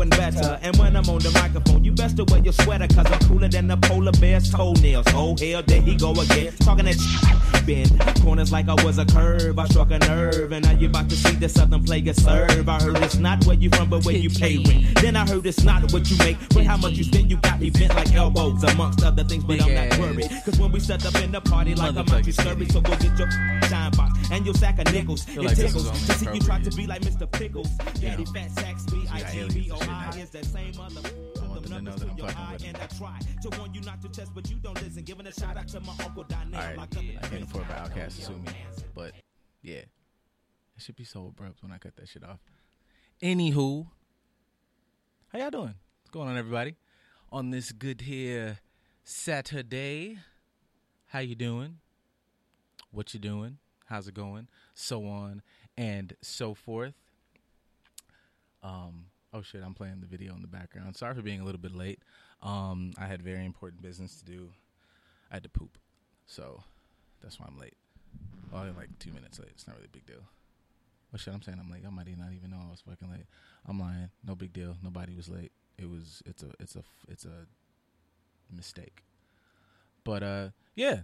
one better. And when I'm on the microphone, you best to wear your sweater, cause I'm cooler than the polar bear's toenails. Oh, hell, there he go again. Talking that shit. Bend corners like I was a curve. I struck a nerve, and now you about to see the southern player serve. I heard it's not where you from, but where you pay rent. Then I heard it's not what you make, but how much you spend. You got me bent like elbows, amongst other things, but I'm not worried. Cause when we set up in the party, like I'm out, you scurry. So go get your shine box and your sack of nickels. It like tickles to see you try to be like Mr. Pickles. Daddy fat sacks ITV, aliens and shit Ohio now. is that same mother. Them to know that I'm fucking with And them. I try to warn you not to test, but you don't listen. Giving a shout out to my uncle Donnell. All right, Locked up in I can't afford for Outkast to sue me, but yeah, it should be so abrupt when I cut that shit off. Anywho, how y'all doing? What's going on, everybody? On this good here Saturday, how you doing? What you doing? How's it going? So on and so forth. Um. Oh shit! I'm playing the video in the background. Sorry for being a little bit late. Um, I had very important business to do. I had to poop, so that's why I'm late. Well, I'm like two minutes late. It's not really a big deal. Well, shit, I'm saying I'm late. I might not even know I was fucking late. I'm lying. No big deal. Nobody was late. It was. It's a. It's a. It's a mistake. But uh, yeah.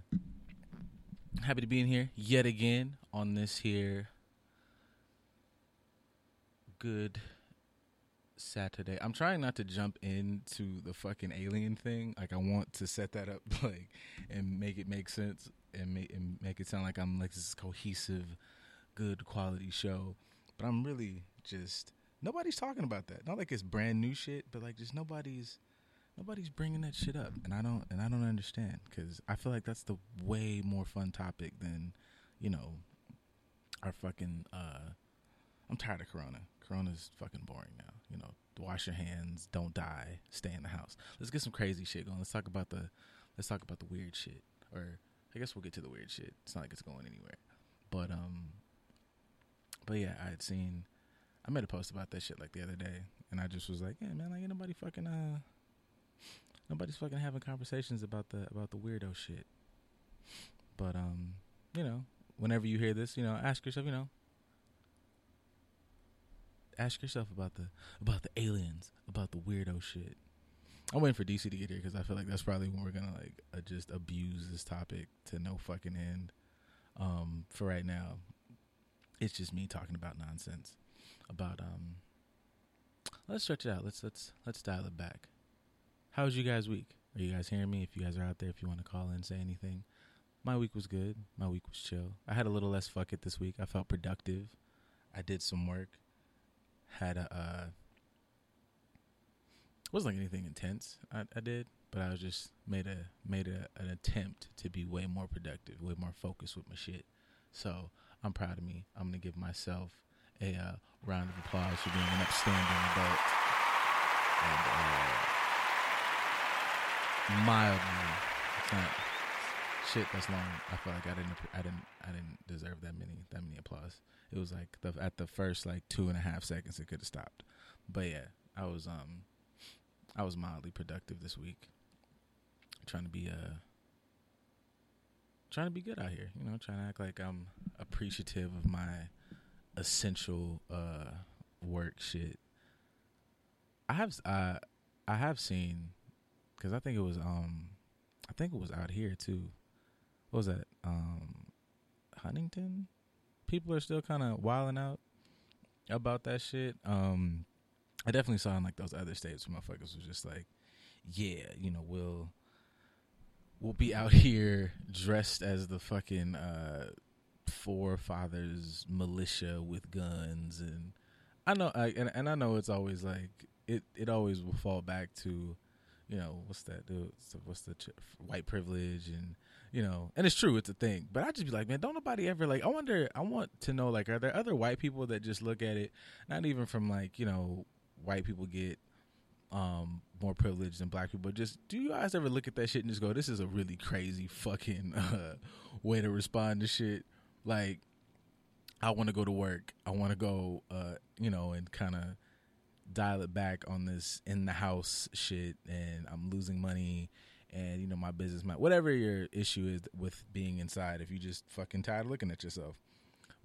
Happy to be in here yet again on this here good Saturday. I'm trying not to jump into the fucking alien thing. Like I want to set that up like and make it make sense and make and make it sound like I'm like this cohesive, good quality show. But I'm really just nobody's talking about that. Not like it's brand new shit, but like just nobody's nobody's bringing that shit up, and I don't and I don't understand because I feel like that's the way more fun topic than you know our fucking. uh I'm tired of Corona. Corona's fucking boring now. You know, wash your hands, don't die, stay in the house. Let's get some crazy shit going. Let's talk about the let's talk about the weird shit. Or I guess we'll get to the weird shit. It's not like it's going anywhere. But um but yeah, I had seen I made a post about that shit like the other day and I just was like, Yeah man, like ain't nobody fucking uh nobody's fucking having conversations about the about the weirdo shit. But um, you know, whenever you hear this, you know, ask yourself, you know, ask yourself about the about the aliens, about the weirdo shit. I'm waiting for DC to get here because I feel like that's probably when we're gonna like uh, just abuse this topic to no fucking end. Um, for right now, it's just me talking about nonsense. About um, let's stretch it out. Let's let's let's dial it back. How was you guys' week? Are you guys hearing me? If you guys are out there, if you want to call in, say anything. My week was good. My week was chill. I had a little less fuck it this week. I felt productive. I did some work. Had a uh wasn't like anything intense I, I did, but I was just made a made a, an attempt to be way more productive, way more focused with my shit. So I'm proud of me. I'm gonna give myself a uh, round of applause for being an upstanding adult. And uh, mildly, it's not shit that's long. I feel like I didn't I didn't I didn't deserve that many that many applause. It was like the at the first like two and a half seconds it could have stopped. But yeah, I was um I was mildly productive this week. Trying to be uh trying to be good out here, you know, trying to act like I'm appreciative of my essential uh work shit. I have uh I have seen cuz I think it was um I think it was out here too. What was that? Um Huntington? People are still kind of wilding out about that shit. Um I definitely saw in like those other states where motherfuckers was just like, yeah, you know, we'll we'll be out here dressed as the fucking uh forefathers militia with guns and I know I, and and I know it's always like it it always will fall back to you know what's that dude what's the ch- white privilege and you know and it's true it's a thing. But I just be like man don't nobody ever like I wonder I want to know like are there other white people that just look at it not even from like you know white people get um more privilege than black people but just do you guys ever look at that shit and just go this is a really crazy fucking uh, way to respond to shit. Like I want to go to work. I want to go uh you know and kind of dial it back on this in the house shit and I'm losing money and you know my business might whatever your issue is with being inside if you just fucking tired of looking at yourself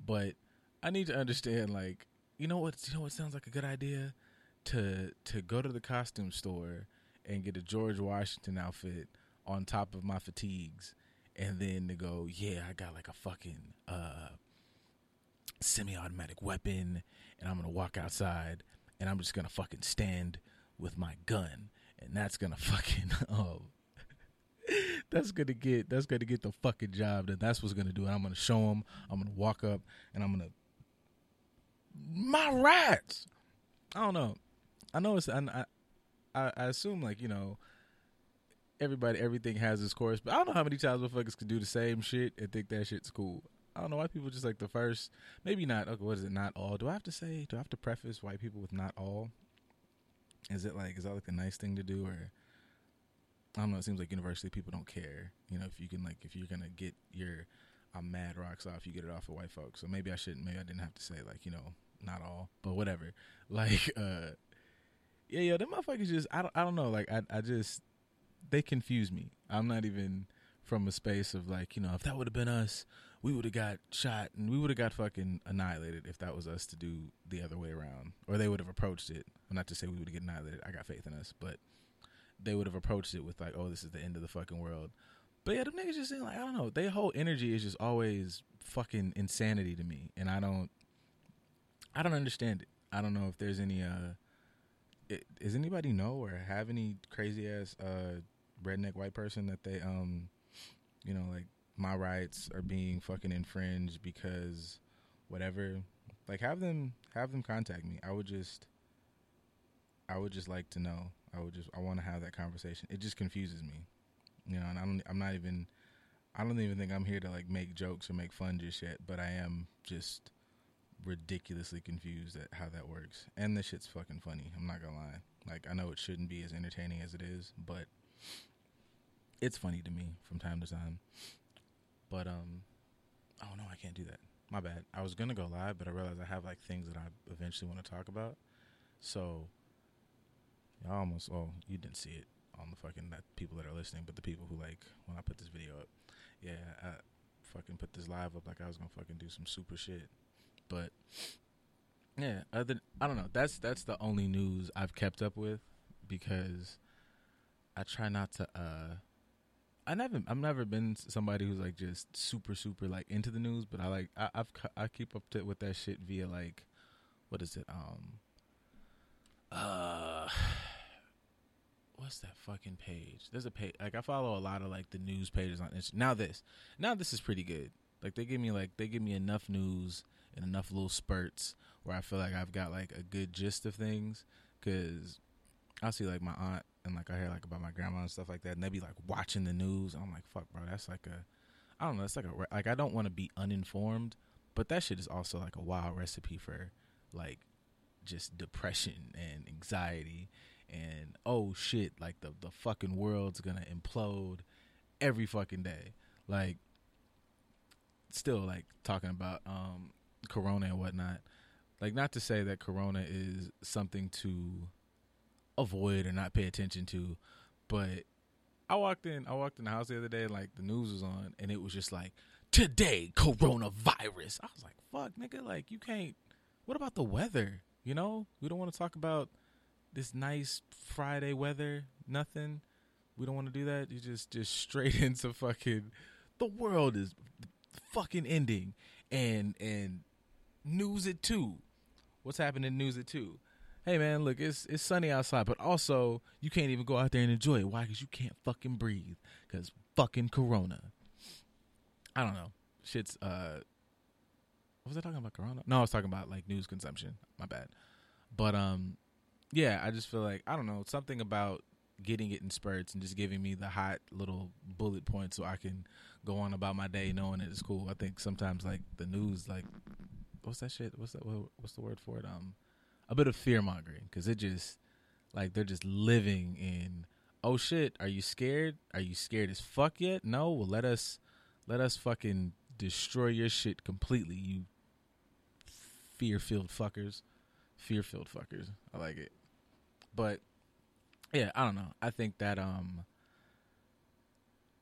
but I need to understand like you know what? You know what sounds like a good idea to to go to the costume store and get a George Washington outfit on top of my fatigues, and then to go, yeah, I got like a fucking uh, semi-automatic weapon, and I'm gonna walk outside, and I'm just gonna fucking stand with my gun, and that's gonna fucking um, that's gonna get that's gonna get the fucking job done. That's what's gonna do it. I'm gonna show them. I'm gonna walk up, and I'm gonna my rats. I don't know. I know it's I I, I assume like you know everybody everything has its course, but I don't know how many times motherfuckers can do the same shit and think that shit's cool. I don't know why people just like the first, maybe not. Okay, what is it? Not all. Do I have to say? Do I have to preface white people with not all? Is it like is that like a nice thing to do or? I don't know. It seems like universally people don't care. You know, if you can like if you're gonna get your I'm mad rocks off, you get it off of white folks. So maybe I shouldn't. Maybe I didn't have to say like you know not all, but whatever. Like uh, yeah, yeah, them motherfuckers just I don't I don't know. Like I I just they confuse me. I'm not even from a space of like you know if that would have been us, we would have got shot and we would have got fucking annihilated if that was us to do the other way around, or they would have approached it. I'm not to say we would have get annihilated. I got faith in us, but they would have approached it with like, oh, this is the end of the fucking world. But yeah, them niggas just seem like I don't know. Their whole energy is just always fucking insanity to me, and I don't, I don't understand it. I don't know if there's any. uh it, Does anybody know or have any crazy ass uh redneck white person that they um, you know, like my rights are being fucking infringed because whatever. Like have them have them contact me. I would just I would just like to know. I would just I want to have that conversation. It just confuses me, you know. And I don't. I'm not even. I don't even think I'm here to like make jokes or make fun just yet. But I am just ridiculously confused at how that works. And this shit's fucking funny. I'm not gonna lie. Like I know it shouldn't be as entertaining as it is, but it's funny to me from time to time. But um, oh no, I can't do that. My bad. I was gonna go live, but I realized I have like things that I eventually want to talk about. So I almost oh you didn't see it on the fucking that people that are listening, but the people who like when I put this video up, yeah, I fucking put this live up like I was gonna fucking do some super shit, but yeah, other I don't know. That's that's the only news I've kept up with because I try not to. uh I never I've never been somebody who's like just super super like into the news, but I like I, I've I keep up to with that shit via like what is it um uh what's that fucking page? There's a page like I follow a lot of like the news pages on Instagram. Now this, now this is pretty good. Like they give me like they give me enough news and enough little spurts where I feel like I've got like a good gist of things. Cause I see like my aunt and like I hear like about my grandma and stuff like that, and they be like watching the news. I'm like, fuck, bro, that's like a, I don't know, it's like a like I don't want to be uninformed, but that shit is also like a wild recipe for like just depression and anxiety and oh shit, like the the fucking world's gonna implode every fucking day. Like still like talking about um corona and whatnot. Like not to say that corona is something to avoid or not pay attention to, but I walked in I walked in the house the other day and like the news was on and it was just like today coronavirus. I was like, fuck nigga, like you can't what about the weather? You know? We don't want to talk about this nice Friday weather, nothing. We don't want to do that. You just just straight into fucking the world is fucking ending and and news it too. What's happening news it too? Hey man, look, it's it's sunny outside, but also you can't even go out there and enjoy it. Why? Because you can't fucking breathe. Because fucking corona. I don't know. Shit's uh. what Was I talking about corona? No, I was talking about like news consumption. My bad. But um, yeah, I just feel like I don't know something about getting it in spurts and just giving me the hot little bullet points so I can go on about my day knowing that it's cool. I think sometimes like the news, like what's that shit? What's that? What's the word for it? Um, a bit of fear mongering because it just like they're just living in. Oh shit! Are you scared? Are you scared as fuck yet? No. Well, let us let us fucking destroy your shit completely. You fear filled fuckers, fear filled fuckers. I like it. But yeah, I don't know. I think that um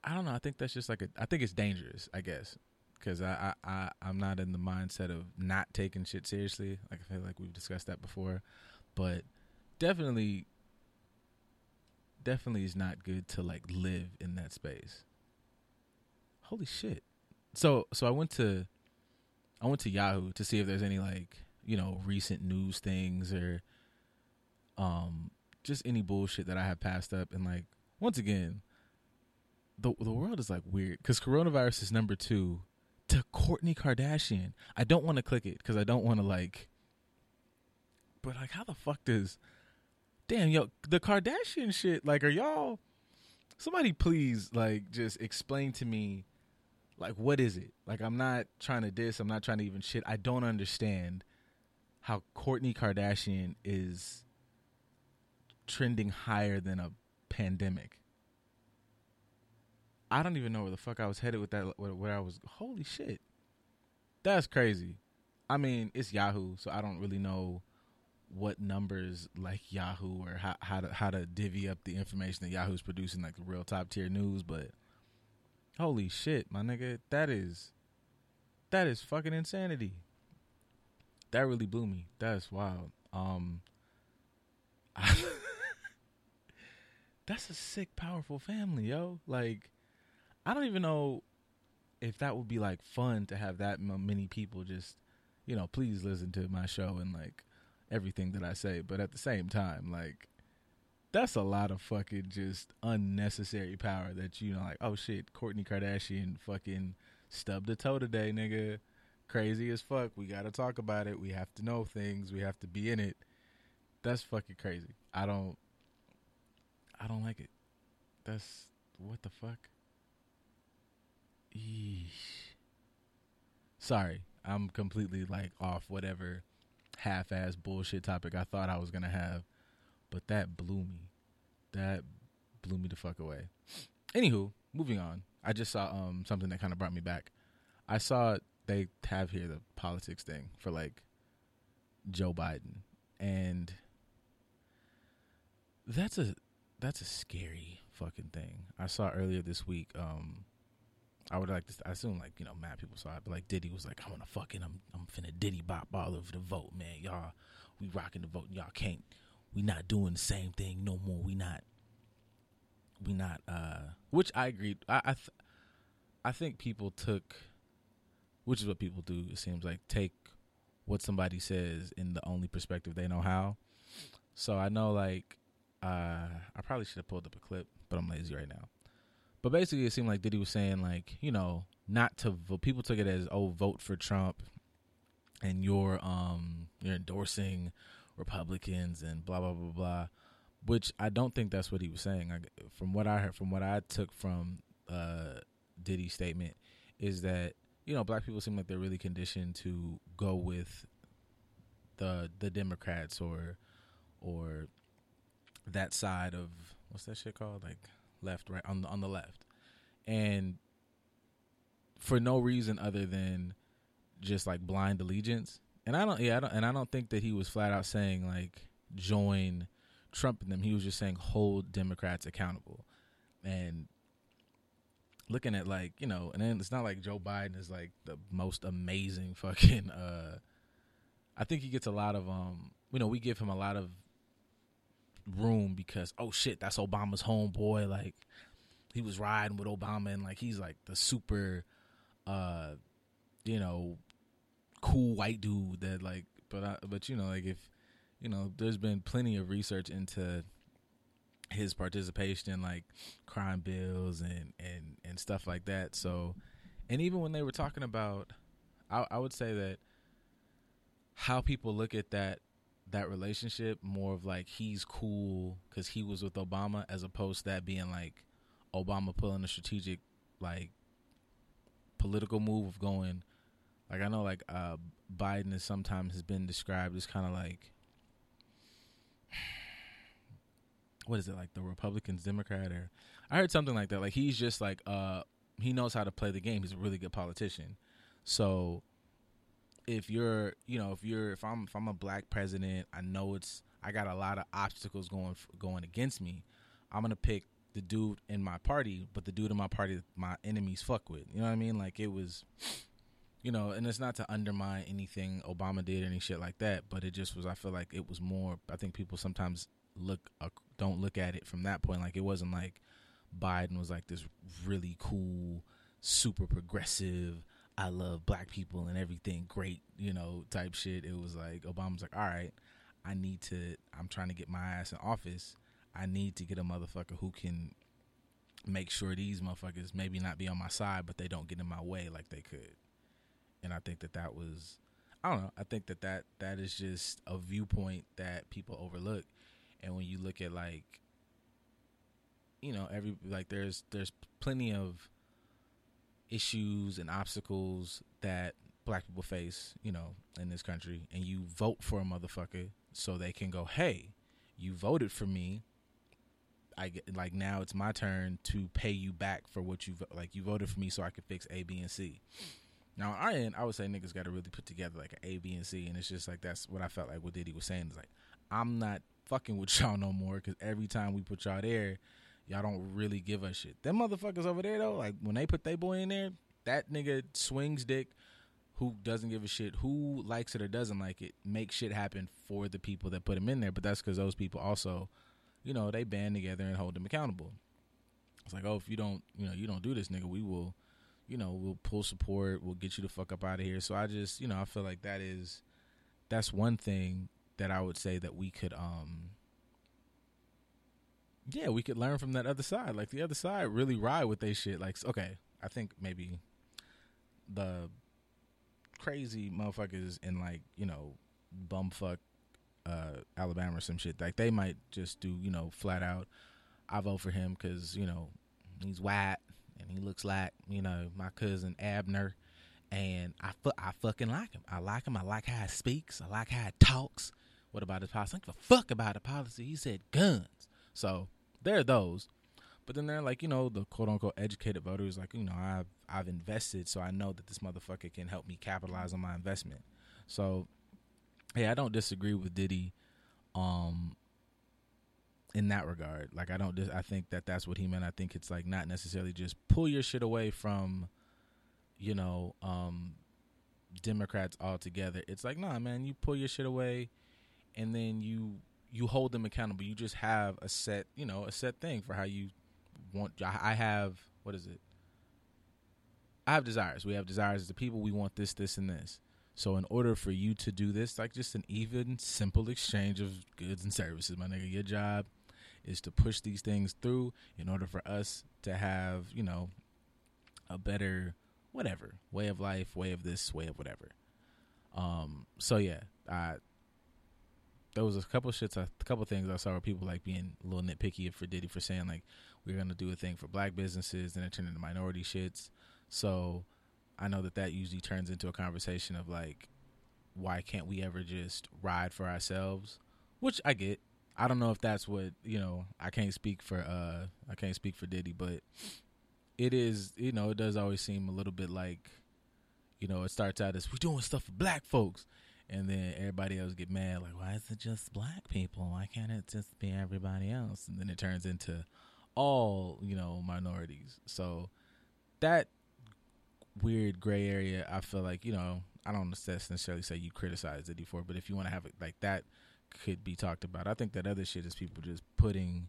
I don't know. I think that's just like a I think it's dangerous, I guess. because I, I I I'm not in the mindset of not taking shit seriously. Like I feel like we've discussed that before, but definitely, definitely is not good to like live in that space. Holy shit! So so I went to I went to Yahoo to see if there's any like you know recent news things or um just any bullshit that I have passed up and like once again the the world is like weird because coronavirus is number two to Kourtney Kardashian. I don't want to click it because I don't want to like. But like, how the fuck does? Damn, yo, the Kardashian shit. Like, are y'all? Somebody please like just explain to me, like, what is it? Like, I'm not trying to diss. I'm not trying to even shit. I don't understand how Kourtney Kardashian is trending higher than a pandemic. I don't even know where the fuck I was headed with that. Where, I was. Holy shit, that's crazy. I mean, it's Yahoo, so I don't really know what numbers like Yahoo or how how to how to divvy up the information that Yahoo's producing, like the real top tier news. But holy shit, my nigga, that is that is fucking insanity. That really blew me. That is wild. Um, I, that's a sick, powerful family, yo. Like I don't even know if that would be like fun to have that many people just, you know, please listen to my show and like everything that I say. But at the same time, like, that's a lot of fucking just unnecessary power that you know, like, oh shit, Kourtney Kardashian fucking stubbed a toe today, nigga. Crazy as fuck. We gotta talk about it. We have to know things. We have to be in it. That's fucking crazy. I don't. I don't like it. That's what the fuck. Eesh. Sorry, I'm completely like off whatever half-ass bullshit topic I thought I was gonna have, but that blew me. That blew me the fuck away. Anywho, moving on. I just saw um something that kind of brought me back. I saw they have here the politics thing for like Joe Biden, and that's a that's a scary fucking thing. I saw earlier this week. Um, I would like to. I assume like you know, mad people saw it, but like Diddy was like, "I'm gonna fucking, I'm, I'm finna Diddy bop all over the vote, man. Y'all, we rocking the vote. Y'all can't. We not doing the same thing no more. We not. We not. uh Which I agreed. I I, th- I think people took, which is what people do. It seems like take what somebody says in the only perspective they know how. So I know like, uh I probably should have pulled up a clip, but I'm lazy right now. But basically, it seemed like Diddy was saying like, you know, not to vote. People took it as oh, vote for Trump, and you're um you're endorsing Republicans and blah blah blah blah. Which I don't think that's what he was saying. Like, from what I heard, from what I took from uh, Diddy's statement, is that you know black people seem like they're really conditioned to go with the the Democrats or or that side of what's that shit called like left, right on the on the left, and for no reason other than just like blind allegiance. And I don't, yeah, I don't, and I don't think that he was flat out saying like join Trump and them. He was just saying hold Democrats accountable, and looking at like you know, and then it's not like Joe Biden is like the most amazing fucking. uh I think he gets a lot of um, you know, we give him a lot of room because oh shit, that's Obama's homeboy. Like he was riding with Obama and like he's like the super, uh, you know, cool white dude that like. But I, but you know like if you know there's been plenty of research into his participation in like crime bills and and and stuff like that. So, and even when they were talking about, I, I would say that how people look at that that relationship more of like he's cool because he was with Obama as opposed to that being like Obama pulling a strategic like political move of going like I know like uh Biden is sometimes has been described as kind of like what is it like the Republicans Democrat or I heard something like that. Like he's just like uh he knows how to play the game. He's a really good politician. So if you're you know if you're if I'm if I'm a black president, I know it's I got a lot of obstacles going going against me. I'm gonna pick the dude in my party, but the dude in my party my enemies fuck with. You know what I mean? Like it was you know, and it's not to undermine anything Obama did or any shit like that, but it just was. I feel like it was more. I think people sometimes look uh, don't look at it from that point. Like it wasn't like Biden was like this really cool, super progressive. I love black people and everything great, you know, type shit. It was like Obama's like, all right, I need to. I'm trying to get my ass in office. I need to get a motherfucker who can make sure these motherfuckers maybe not be on my side, but they don't get in my way like they could and I think that that was I don't know. I think that that that is just a viewpoint that people overlook, and when you look at like, you know, every like there's there's plenty of issues and obstacles that black people face, you know, in this country, and you vote for a motherfucker so they can go, hey, you voted for me. I get like now it's my turn to pay you back for what you like. You voted for me so I could fix A, B, and C. Now, on our end, I would say niggas got to really put together like an A, B, and C, and it's just like that's what I felt like what Diddy was saying is like, I'm not fucking with y'all no more because every time we put y'all there, y'all don't really give a shit. Them motherfuckers over there though, like when they put their boy in there, that nigga swings dick. Who doesn't give a shit? Who likes it or doesn't like it? Make shit happen for the people that put him in there. But that's because those people also, you know, they band together and hold him accountable. It's like, oh, if you don't, you know, you don't do this, nigga, we will you know, we'll pull support, we'll get you the fuck up out of here. So I just, you know, I feel like that is that's one thing that I would say that we could um yeah, we could learn from that other side. Like the other side really ride with they shit. Like okay, I think maybe the crazy motherfuckers in like, you know, bumfuck uh Alabama or some shit. Like they might just do, you know, flat out I vote for him cuz, you know, he's white and he looks like you know my cousin Abner, and I fu- I fucking like him. I like him. I like how he speaks. I like how he talks. What about his policy? I don't give a fuck about the policy. He said guns. So there are those. But then they're like, you know, the quote unquote educated voters, like, you know, I've I've invested, so I know that this motherfucker can help me capitalize on my investment. So, hey, I don't disagree with Diddy, um, in that regard. Like I don't just I think that that's what he meant. I think it's like not necessarily just pull your shit away from you know um Democrats altogether. It's like, "Nah, man, you pull your shit away and then you you hold them accountable. You just have a set, you know, a set thing for how you want I have what is it? I have desires. We have desires as the people. We want this, this, and this. So in order for you to do this, like just an even, simple exchange of goods and services, my nigga, your job is to push these things through in order for us to have, you know, a better whatever way of life, way of this, way of whatever. Um, so yeah, I there was a couple shits, a couple things I saw where people like being a little nitpicky for Diddy for saying like we're gonna do a thing for black businesses and it turned into minority shits. So I know that that usually turns into a conversation of like, why can't we ever just ride for ourselves? Which I get. I don't know if that's what you know. I can't speak for uh I can't speak for Diddy, but it is you know it does always seem a little bit like you know it starts out as we're doing stuff for black folks, and then everybody else get mad like why is it just black people? Why can't it just be everybody else? And then it turns into all you know minorities. So that weird gray area, I feel like you know I don't necessarily say you criticize Diddy for, but if you want to have it like that could be talked about. I think that other shit is people just putting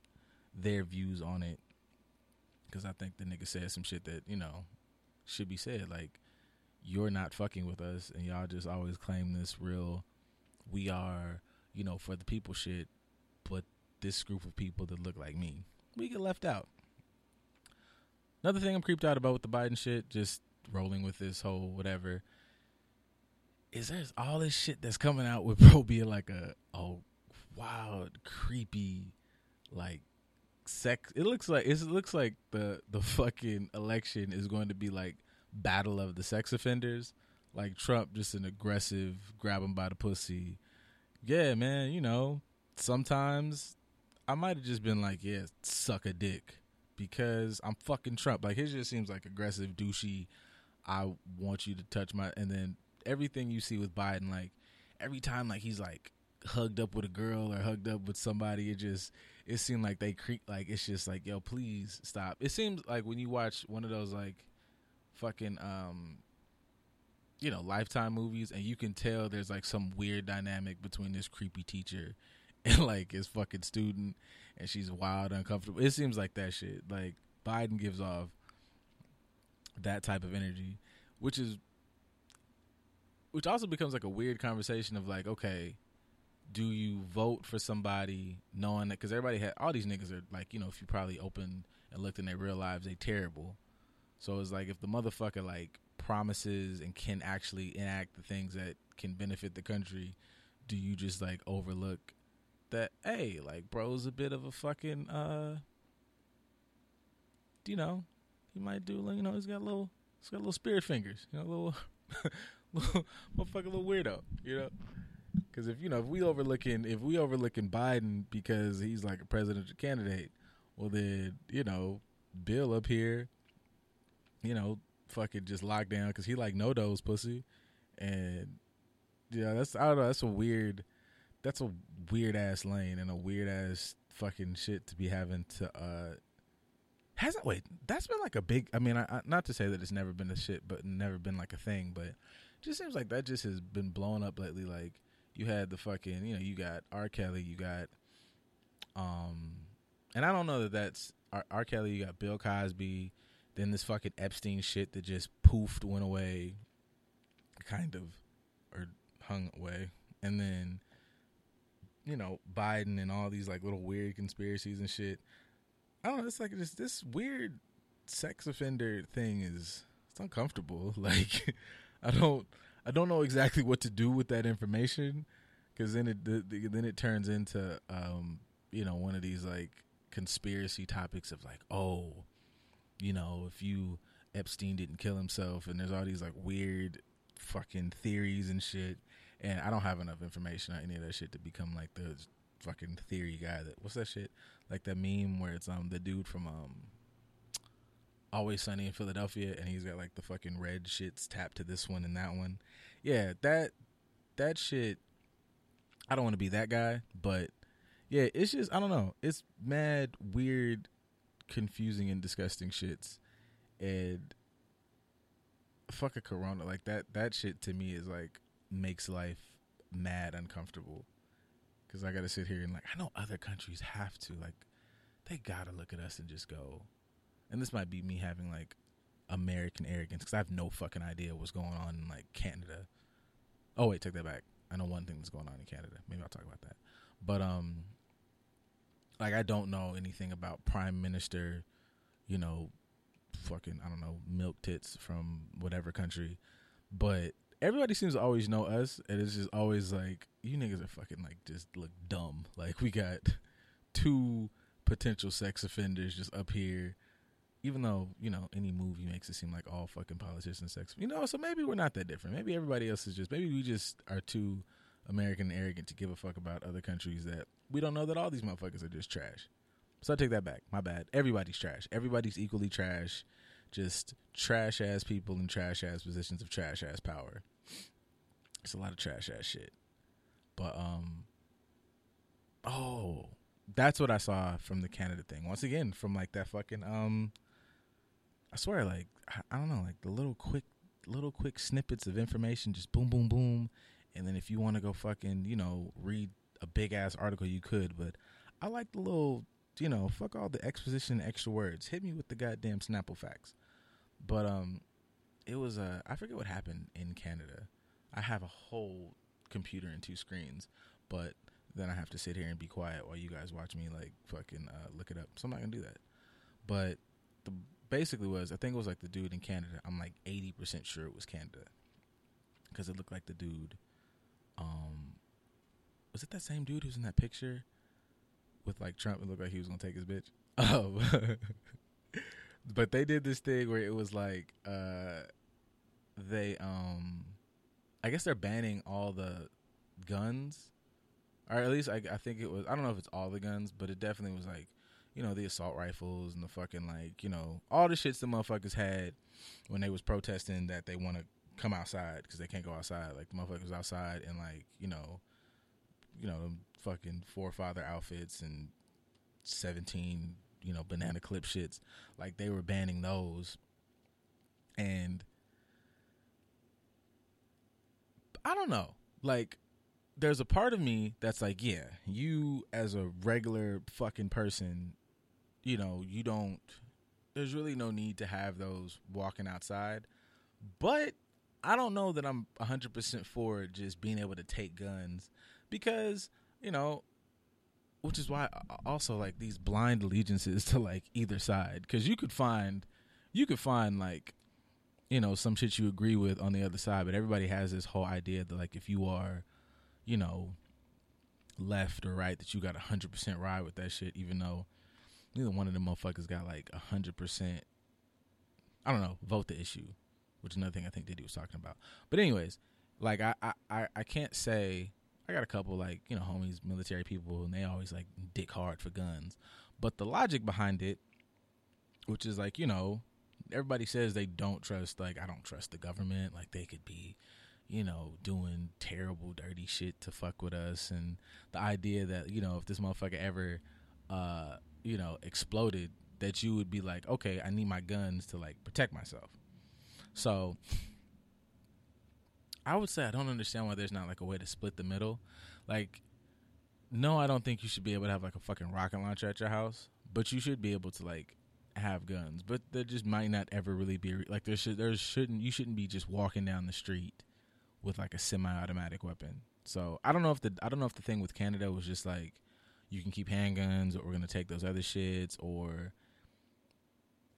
their views on it. Because I think the nigga said some shit that, you know, should be said. Like, you're not fucking with us, and y'all just always claim this real, we are, you know, for the people shit, but this group of people that look like me, we get left out. Another thing I'm creeped out about with the Biden shit, just rolling with this whole whatever is there's all this shit that's coming out with bro being like a a wild, creepy, like sex. It looks like it looks like the the fucking election is going to be like battle of the sex offenders. Like Trump, just an aggressive, grab him by the pussy. Yeah, man. You know, sometimes I might have just been like, yeah, suck a dick because I'm fucking Trump. Like his just seems like aggressive, douchey. I want you to touch my, and then everything you see with Biden, like every time like he's like hugged up with a girl or hugged up with somebody, it just it seemed like they creep like it's just like, yo, please stop. It seems like when you watch one of those like fucking um you know, Lifetime movies, and you can tell there's like some weird dynamic between this creepy teacher and like his fucking student, and she's wild, uncomfortable. It seems like that shit. Like Biden gives off that type of energy, which is, which also becomes like a weird conversation of like, okay, do you vote for somebody knowing that because everybody had all these niggas are like, you know, if you probably opened and looked in their real lives, they terrible. So it's like if the motherfucker like promises and can actually enact the things that can benefit the country, do you just like overlook that? Hey, like bro's a bit of a fucking uh, you know, he might do you know he's got a little he's got a little spirit fingers, you know, little little motherfucker, little weirdo, you know. Because if you know if we overlooking if we overlooking Biden because he's like a presidential candidate, well then you know Bill up here, you know fucking just locked down because he like no dose pussy, and yeah, that's I don't know. That's a weird. That's a weird ass lane and a weird ass fucking shit to be having to. uh Hasn't wait? That's been like a big. I mean, I, I, not to say that it's never been a shit, but never been like a thing. But just seems like that just has been blowing up lately. Like you had the fucking, you know, you got R. Kelly, you got, um, and I don't know that that's R. R. Kelly. You got Bill Cosby, then this fucking Epstein shit that just poofed, went away, kind of, or hung away, and then you know Biden and all these like little weird conspiracies and shit. I don't know. It's like this this weird sex offender thing is it's uncomfortable. Like I don't I don't know exactly what to do with that information because then it the, the, then it turns into um you know one of these like conspiracy topics of like oh you know, if you Epstein didn't kill himself, and there's all these like weird fucking theories and shit. And I don't have enough information on any of that shit to become like the fucking theory guy. That what's that shit? Like that meme where it's um the dude from um Always Sunny in Philadelphia, and he's got like the fucking red shits tapped to this one and that one. Yeah, that that shit. I don't want to be that guy, but yeah, it's just I don't know. It's mad weird confusing and disgusting shits. And fuck a corona like that that shit to me is like makes life mad uncomfortable. Because i gotta sit here and like i know other countries have to like they gotta look at us and just go. And this might be me having like american arrogance because i have no fucking idea what's going on in like canada. Oh wait take that back. I know one thing that's going on in canada. Maybe i'll talk about that. But um like I don't know anything about Prime Minister, you know, fucking I don't know milk tits from whatever country, but everybody seems to always know us, and it's just always like you niggas are fucking like just look dumb. Like we got two potential sex offenders just up here. Even though you know any movie makes it seem like all fucking politicians sex, you know, so maybe we're not that different. Maybe everybody else is just maybe we just are too American arrogant to give a fuck about other countries that we don't know that all these motherfuckers are just trash. So I take that back. My bad. Everybody's trash. Everybody's equally trash. Just trash ass people in trash ass positions of trash ass power. It's a lot of trash ass shit. But um oh, that's what I saw from the Canada thing. Once again, from like that fucking um I swear like I don't know, like the little quick little quick snippets of information just boom boom boom and then if you want to go fucking, you know, read a big ass article, you could. But I like the little, you know, fuck all the exposition, extra words. Hit me with the goddamn Snapple facts. But um, it was uh, I forget what happened in Canada. I have a whole computer and two screens, but then I have to sit here and be quiet while you guys watch me like fucking uh, look it up. So I'm not gonna do that. But the basically was I think it was like the dude in Canada. I'm like 80% sure it was Canada because it looked like the dude um, was it that same dude who's in that picture with like Trump? It looked like he was gonna take his bitch. Um, but they did this thing where it was like uh, they um, I guess they're banning all the guns, or at least I, I think it was. I don't know if it's all the guns, but it definitely was like you know the assault rifles and the fucking like you know all the shits the motherfuckers had when they was protesting that they want to come outside because they can't go outside. Like the motherfuckers outside and like you know, you know, fucking forefather outfits and seventeen, you know, banana clip shits. Like they were banning those, and I don't know. Like there's a part of me that's like, yeah, you as a regular fucking person, you know, you don't there's really no need to have those walking outside. But I don't know that I'm 100% for just being able to take guns because, you know, which is why also like these blind allegiances to like either side cuz you could find you could find like you know some shit you agree with on the other side, but everybody has this whole idea that like if you are, you know, left or right that you got 100% ride with that shit even though neither one of them motherfuckers got like a hundred percent. I don't know. Vote the issue, which is another thing I think Diddy was talking about. But anyways, like I I I can't say I got a couple like you know homies, military people, and they always like dick hard for guns. But the logic behind it, which is like you know, everybody says they don't trust. Like I don't trust the government. Like they could be you know, doing terrible, dirty shit to fuck with us, and the idea that you know, if this motherfucker ever uh, you know, exploded, that you would be like, okay, I need my guns to like protect myself. So I would say I don't understand why there's not like a way to split the middle. Like, no, I don't think you should be able to have like a fucking rocket launcher at your house, but you should be able to like have guns. But there just might not ever really be like there should there shouldn't you shouldn't be just walking down the street with like a semi-automatic weapon. So I don't know if the I don't know if the thing with Canada was just like you can keep handguns or we're to take those other shits or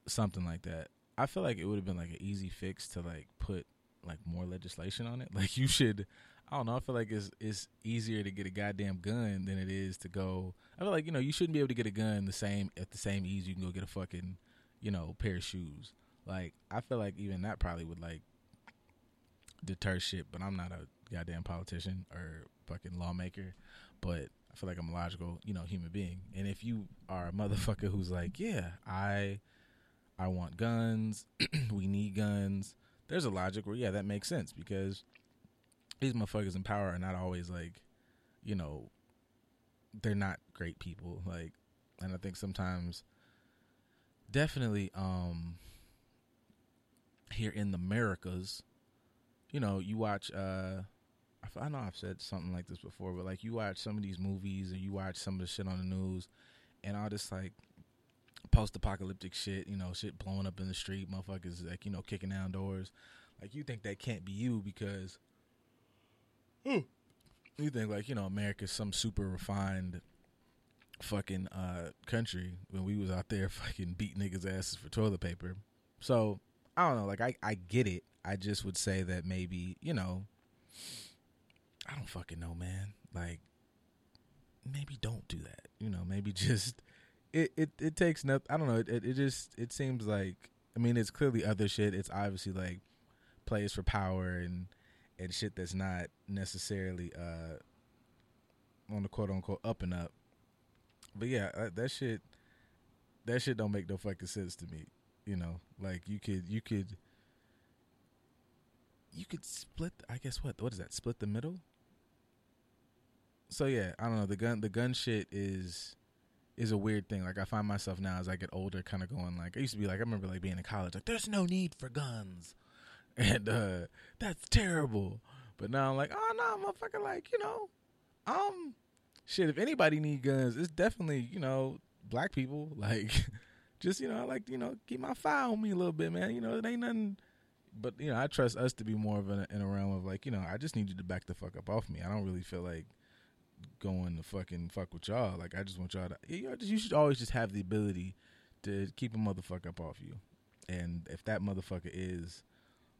something like that. I feel like it would have been like an easy fix to like put like more legislation on it. Like you should I don't know, I feel like it's it's easier to get a goddamn gun than it is to go I feel like, you know, you shouldn't be able to get a gun the same at the same ease you can go get a fucking, you know, pair of shoes. Like I feel like even that probably would like deter shit, but I'm not a goddamn politician or fucking lawmaker. But I feel like I'm a logical, you know, human being. And if you are a motherfucker who's like, yeah, I I want guns, we need guns, there's a logic where yeah, that makes sense because these motherfuckers in power are not always like, you know, they're not great people. Like and I think sometimes definitely um here in the Americas, you know, you watch uh I know I've said something like this before, but like you watch some of these movies and you watch some of the shit on the news, and all this like post-apocalyptic shit, you know, shit blowing up in the street, motherfuckers like you know kicking down doors. Like you think that can't be you because you think like you know America's some super refined fucking uh country when we was out there fucking beat niggas asses for toilet paper. So I don't know, like I I get it. I just would say that maybe you know I don't fucking know, man. Like maybe don't do that. You know, maybe just it it, it takes nothing. I don't know. It, it just it seems like I mean it's clearly other shit. It's obviously like plays for power and and shit that's not necessarily uh on the quote unquote up and up. But yeah, uh, that shit that shit don't make no fucking sense to me. You know, like you could you could you could split I guess what what is that? Split the middle? so yeah, I don't know. The gun the gun shit is is a weird thing. Like I find myself now as I get older, kind of going like I used to be like I remember like being in college, like there's no need for guns, and uh that's terrible. But now I'm like, oh no, motherfucker, like you know, um, shit. If anybody need guns, it's definitely you know black people. Like, just you know, I like you know keep my fire on me a little bit, man. You know, it ain't nothing. But you know, I trust us to be more of an, in a realm of like you know, I just need you to back the fuck up off me. I don't really feel like going to fucking fuck with y'all. Like I just want y'all to you, should always just have the ability to keep a motherfucker up off you. And if that motherfucker is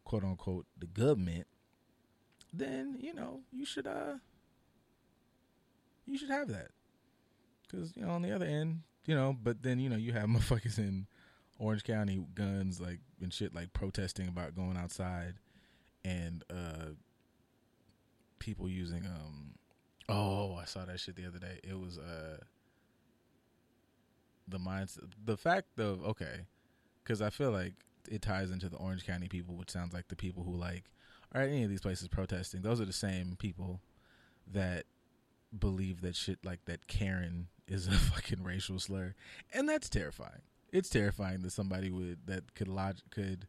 quote unquote the government, then you know you should uh you should have that. Cause you know on the other end, you know, but then you know you have motherfuckers in Orange County guns like and shit like protesting about going outside, and uh people using um Oh, I saw that shit the other day. It was uh the mindset, the fact of okay, because I feel like it ties into the Orange County people, which sounds like the people who like are at any of these places protesting. Those are the same people that believe that shit like that Karen is a fucking racial slur, and that's terrifying. It's terrifying that somebody would that could log could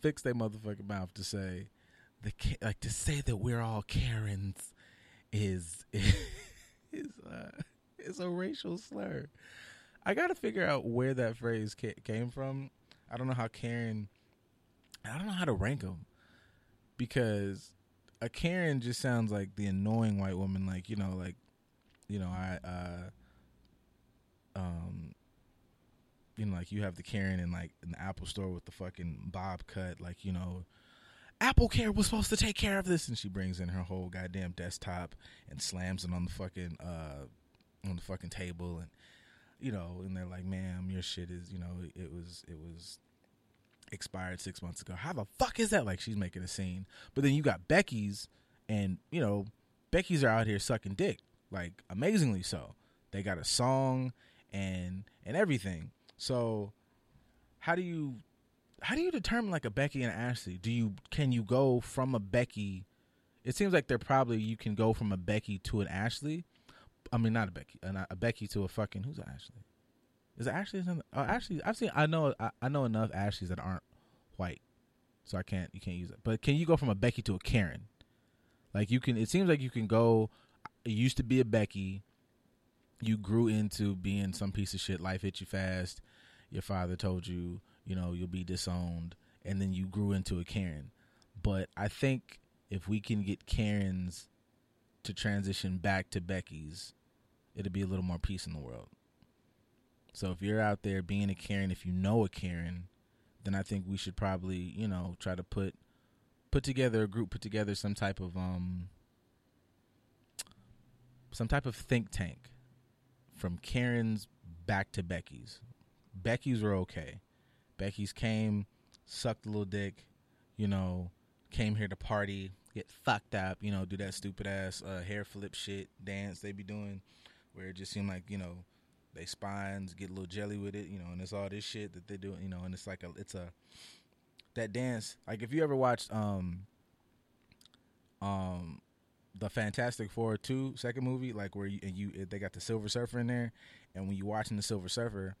fix their motherfucking mouth to say the like to say that we're all Karens is is uh, is a racial slur. I got to figure out where that phrase ca- came from. I don't know how Karen. I don't know how to rank them because a Karen just sounds like the annoying white woman. Like you know, like you know, I uh, um, you know, like you have the Karen in like in the Apple store with the fucking bob cut, like you know, Apple Care was supposed to take care of this, and she brings in her whole goddamn desktop and slams it on the fucking uh on the fucking table, and you know, and they're like, "Ma'am, your shit is, you know, it was it was expired six months ago. How the fuck is that?" Like she's making a scene, but then you got Becky's, and you know, Becky's are out here sucking dick, like amazingly so. They got a song and and everything. So, how do you how do you determine like a Becky and Ashley? Do you can you go from a Becky? It seems like they're probably you can go from a Becky to an Ashley. I mean, not a Becky, a, a Becky to a fucking who's Ashley? Is it Ashley? Oh, Ashley. I've seen. I know. I, I know enough Ashleys that aren't white, so I can't. You can't use it. But can you go from a Becky to a Karen? Like you can. It seems like you can go. It used to be a Becky. You grew into being some piece of shit. Life hit you fast. Your father told you you know, you'll be disowned, and then you grew into a Karen. But I think if we can get Karens to transition back to Becky's, it'll be a little more peace in the world. So if you're out there being a Karen, if you know a Karen, then I think we should probably, you know, try to put put together a group, put together some type of um some type of think tank from Karen's back to Becky's. Becky's are okay. Becky's came, sucked a little dick, you know, came here to party, get fucked up, you know, do that stupid ass uh, hair flip shit dance they be doing, where it just seemed like you know, they spines get a little jelly with it, you know, and it's all this shit that they do, you know, and it's like a, it's a that dance. Like if you ever watched um, um, the Fantastic Four two second movie, like where you and you they got the Silver Surfer in there, and when you watching the Silver Surfer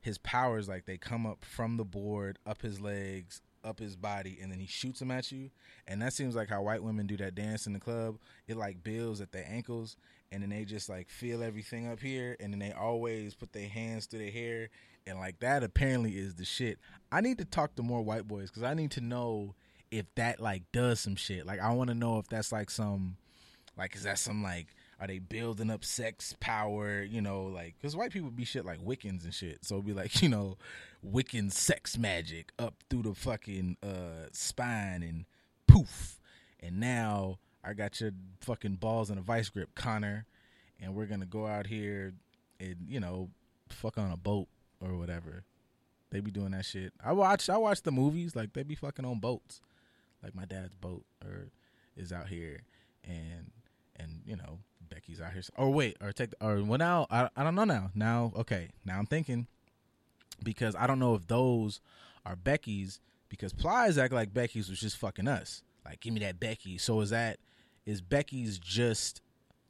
his powers like they come up from the board, up his legs, up his body, and then he shoots them at you. And that seems like how white women do that dance in the club. It like builds at their ankles, and then they just like feel everything up here, and then they always put their hands through their hair, and like that apparently is the shit. I need to talk to more white boys because I need to know if that like does some shit. Like I want to know if that's like some, like is that some like are they building up sex power? You know, like because white people be shit like Wiccans and shit. So it'd be like you know, Wiccan sex magic up through the fucking uh, spine and poof, and now I got your fucking balls in a vice grip, Connor, and we're gonna go out here and you know, fuck on a boat or whatever. They be doing that shit. I watch I watch the movies like they be fucking on boats. Like my dad's boat or is out here and and you know Becky's out here. Or wait, or take or well now I I don't know now. Now okay, now I'm thinking because I don't know if those are Becky's because Plies act like Becky's was just fucking us. Like give me that Becky. So is that is Becky's just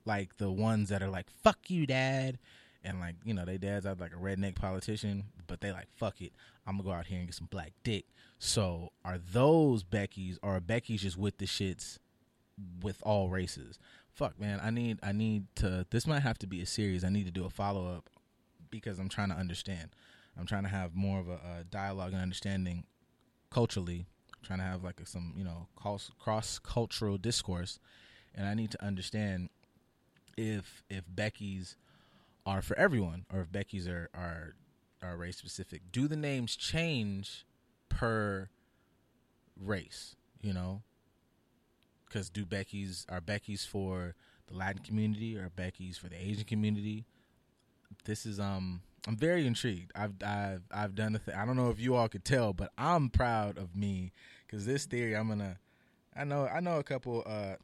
like the ones that are like fuck you dad and like you know they dads are like a redneck politician but they like fuck it i'm gonna go out here and get some black dick so are those becky's or are becky's just with the shits with all races fuck man i need i need to this might have to be a series. I need to do a follow-up because i'm trying to understand. I'm trying to have more of a, a dialogue and understanding culturally. I'm trying to have like a, some you know cross cultural discourse. And i need to understand if if becky's are for everyone or if becky's are are are race specific do the names change per race you know because do Becky's are Becky's for the Latin community or Becky's for the Asian community? This is um I'm very intrigued. I've I've I've done a thing. I don't know if you all could tell, but I'm proud of me because this theory I'm gonna. I know I know a couple. uh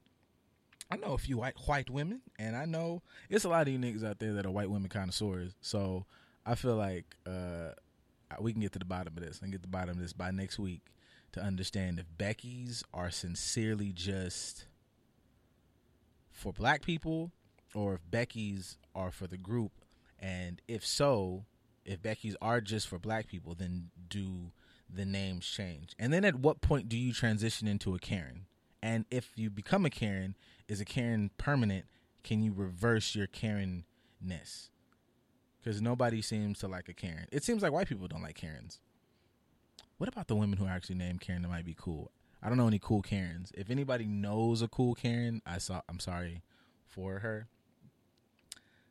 I know a few white white women, and I know it's a lot of you niggas out there that are white women connoisseurs. So I feel like uh we can get to the bottom of this and get the bottom of this by next week to understand if Becky's are sincerely just for black people or if Becky's are for the group. And if so, if Becky's are just for black people, then do the names change? And then at what point do you transition into a Karen? And if you become a Karen, is a Karen permanent? Can you reverse your Karen-ness? Because nobody seems to like a Karen. It seems like white people don't like Karens. What about the women who are actually named Karen that might be cool? I don't know any cool Karens. If anybody knows a cool Karen, I saw. I'm sorry for her.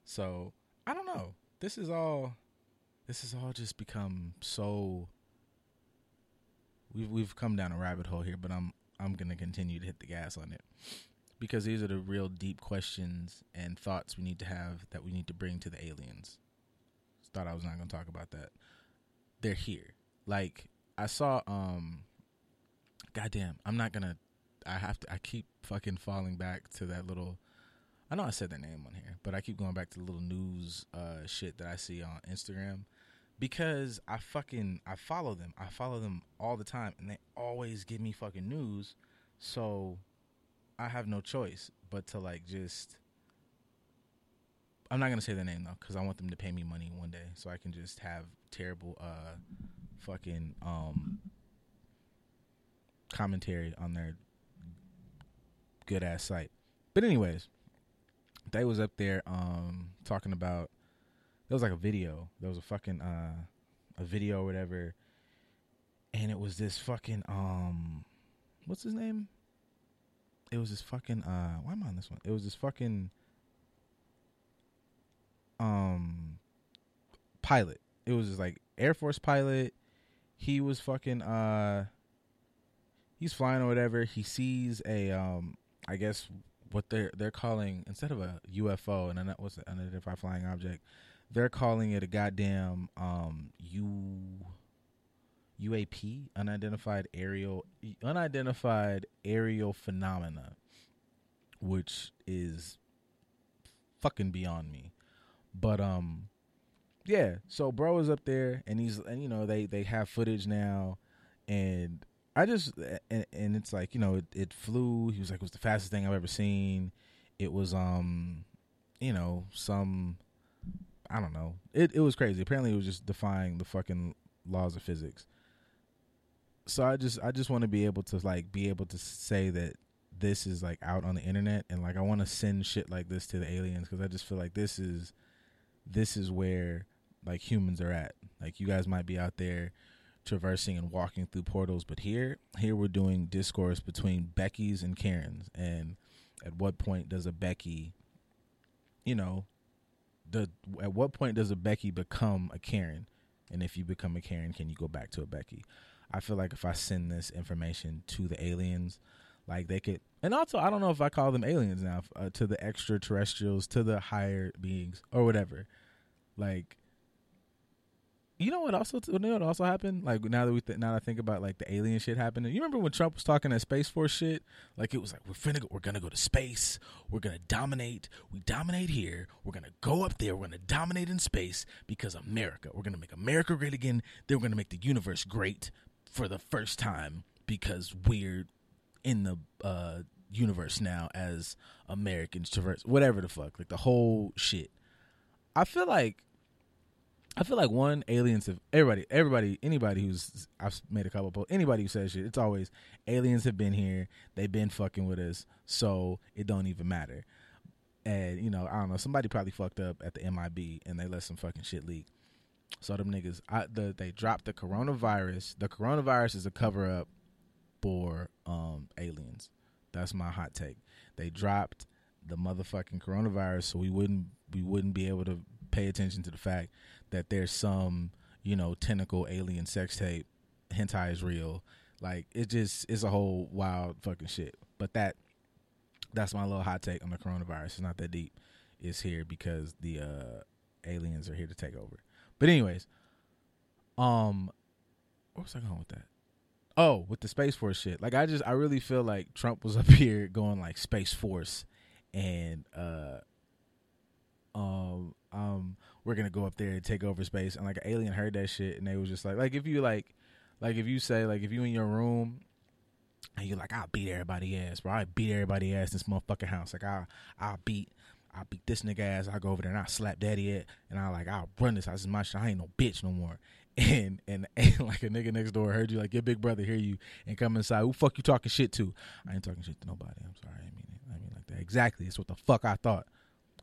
So I don't know. This is all. This has all just become so. We've we've come down a rabbit hole here, but I'm I'm gonna continue to hit the gas on it because these are the real deep questions and thoughts we need to have that we need to bring to the aliens. Thought I was not gonna talk about that. They're here. Like I saw um goddamn, I'm not gonna I have to I keep fucking falling back to that little I know I said their name on here, but I keep going back to the little news uh shit that I see on Instagram because I fucking I follow them. I follow them all the time and they always give me fucking news. So I have no choice but to like just I'm not gonna say their name though, because I want them to pay me money one day, so I can just have terrible, uh, fucking um, commentary on their good ass site. But anyways, they was up there um talking about there was like a video. There was a fucking uh a video or whatever, and it was this fucking um what's his name? It was this fucking uh why am I on this one? It was this fucking um pilot. It was like Air Force pilot. He was fucking uh he's flying or whatever. He sees a um I guess what they're they're calling instead of a UFO and what's an unidentified flying object, they're calling it a goddamn um U UAP, unidentified aerial unidentified aerial phenomena, which is fucking beyond me. But um yeah, so bro is up there and he's and you know they they have footage now and I just and, and it's like, you know, it, it flew. He was like it was the fastest thing I've ever seen. It was um you know, some I don't know. It it was crazy. Apparently it was just defying the fucking laws of physics. So I just I just want to be able to like be able to say that this is like out on the internet and like I want to send shit like this to the aliens cuz I just feel like this is this is where like humans are at. Like you guys might be out there traversing and walking through portals, but here here we're doing discourse between Becky's and Karen's and at what point does a Becky you know the at what point does a Becky become a Karen? And if you become a Karen, can you go back to a Becky? I feel like if I send this information to the aliens, like they could, and also I don't know if I call them aliens now, uh, to the extraterrestrials, to the higher beings or whatever. Like, you know what also you know what also happened? Like now that we th- now that I think about like the alien shit happening. You remember when Trump was talking that space force shit? Like it was like we're finna go, we're gonna go to space. We're gonna dominate. We dominate here. We're gonna go up there. We're gonna dominate in space because America. We're gonna make America great again. Then we're gonna make the universe great for the first time because we're in the uh, universe now as Americans traverse whatever the fuck like the whole shit. I feel like I feel like one aliens have everybody everybody anybody who's I've made a couple but anybody who says shit it's always aliens have been here they've been fucking with us so it don't even matter. And you know I don't know somebody probably fucked up at the MIB and they let some fucking shit leak. So them niggas I, the, they dropped the coronavirus the coronavirus is a cover up for um aliens. That's my hot take. They dropped the motherfucking coronavirus so we wouldn't we wouldn't be able to pay attention to the fact that there's some you know tentacle alien sex tape. Hentai is real. Like it just it's a whole wild fucking shit. But that that's my little hot take on the coronavirus. It's not that deep. It's here because the uh aliens are here to take over. But anyways um where was i going with that? Oh with the space force shit. Like i just i really feel like trump was up here going like space force and uh um um we're gonna go up there and take over space and like an alien heard that shit and they was just like like if you like like if you say like if you in your room and you're like I'll beat everybody ass bro I beat everybody ass in this motherfucking house like I I'll beat I'll beat this nigga ass I'll go over there and I'll slap daddy at and I like I'll run this is my shit I ain't no bitch no more and, and and like a nigga next door heard you like your big brother hear you and come inside. Who fuck you talking shit to? I ain't talking shit to nobody. I'm sorry. I mean it. I mean like that. Exactly. It's what the fuck I thought.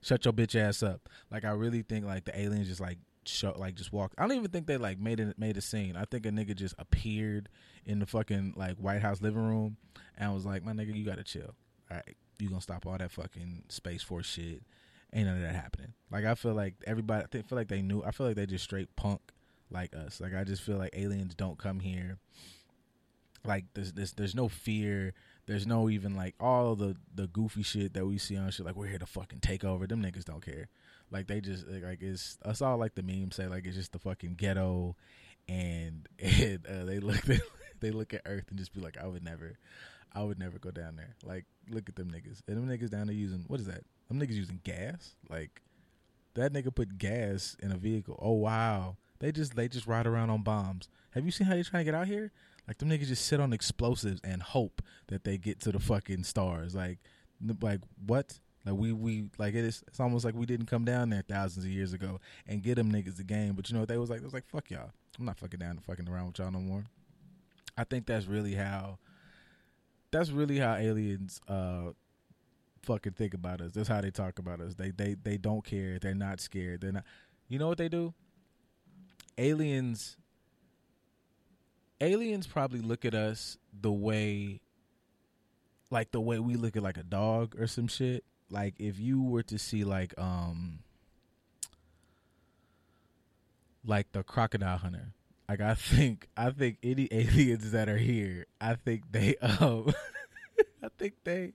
Shut your bitch ass up. Like I really think like the aliens just like show like just walked. I don't even think they like made it made a scene. I think a nigga just appeared in the fucking like White House living room and was like, "My nigga, you gotta chill. All right, you gonna stop all that fucking space force shit? Ain't none of that happening." Like I feel like everybody, I feel like they knew. I feel like they just straight punk like us. Like I just feel like aliens don't come here. Like there's there's, there's no fear. There's no even like all the the goofy shit that we see on shit. Like we're here to fucking take over. Them niggas don't care. Like they just like it's us all like the meme say like it's just the fucking ghetto, and and uh, they look they, they look at Earth and just be like I would never, I would never go down there. Like look at them niggas and them niggas down there using what is that? Them niggas using gas. Like that nigga put gas in a vehicle. Oh wow, they just they just ride around on bombs. Have you seen how they trying to get out here? Like them niggas just sit on explosives and hope that they get to the fucking stars. Like like what? Like we we like it is. It's almost like we didn't come down there thousands of years ago and get them niggas the game. But you know what they was like? They was like fuck y'all. I'm not fucking down to fucking around with y'all no more. I think that's really how. That's really how aliens uh fucking think about us. That's how they talk about us. They they they don't care. They're not scared. They're not. You know what they do? Aliens. Aliens probably look at us the way like the way we look at like a dog or some shit. Like if you were to see like um like the crocodile hunter like i think i think any aliens that are here i think they um i think they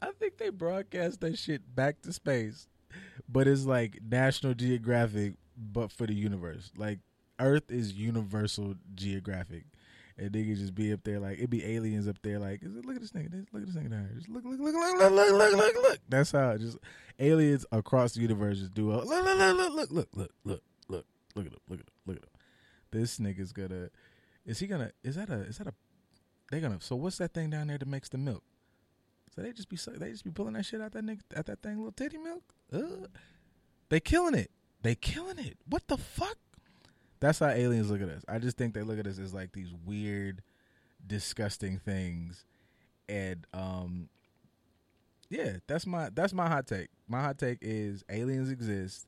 i think they broadcast that shit back to space. But it's like national geographic but for the universe. Like earth is universal geographic and niggas just be up there like it'd be aliens up there like look at this nigga, look at this nigga down here, just look, look, look, look, look, look, look, look, look. That's how just aliens across the universe just do a look, look, look, look, look, look, look, look, look, look at him, look at him, look at him. This nigga's gonna, is he gonna? Is that a? Is that a? They gonna? So what's that thing down there that makes the milk? So they just be they just be pulling that shit out that nigga at that thing, little titty milk. Uh, they killing it. They killing it. What the fuck? That's how aliens look at us. I just think they look at us as like these weird, disgusting things, and um, yeah, that's my that's my hot take. My hot take is aliens exist.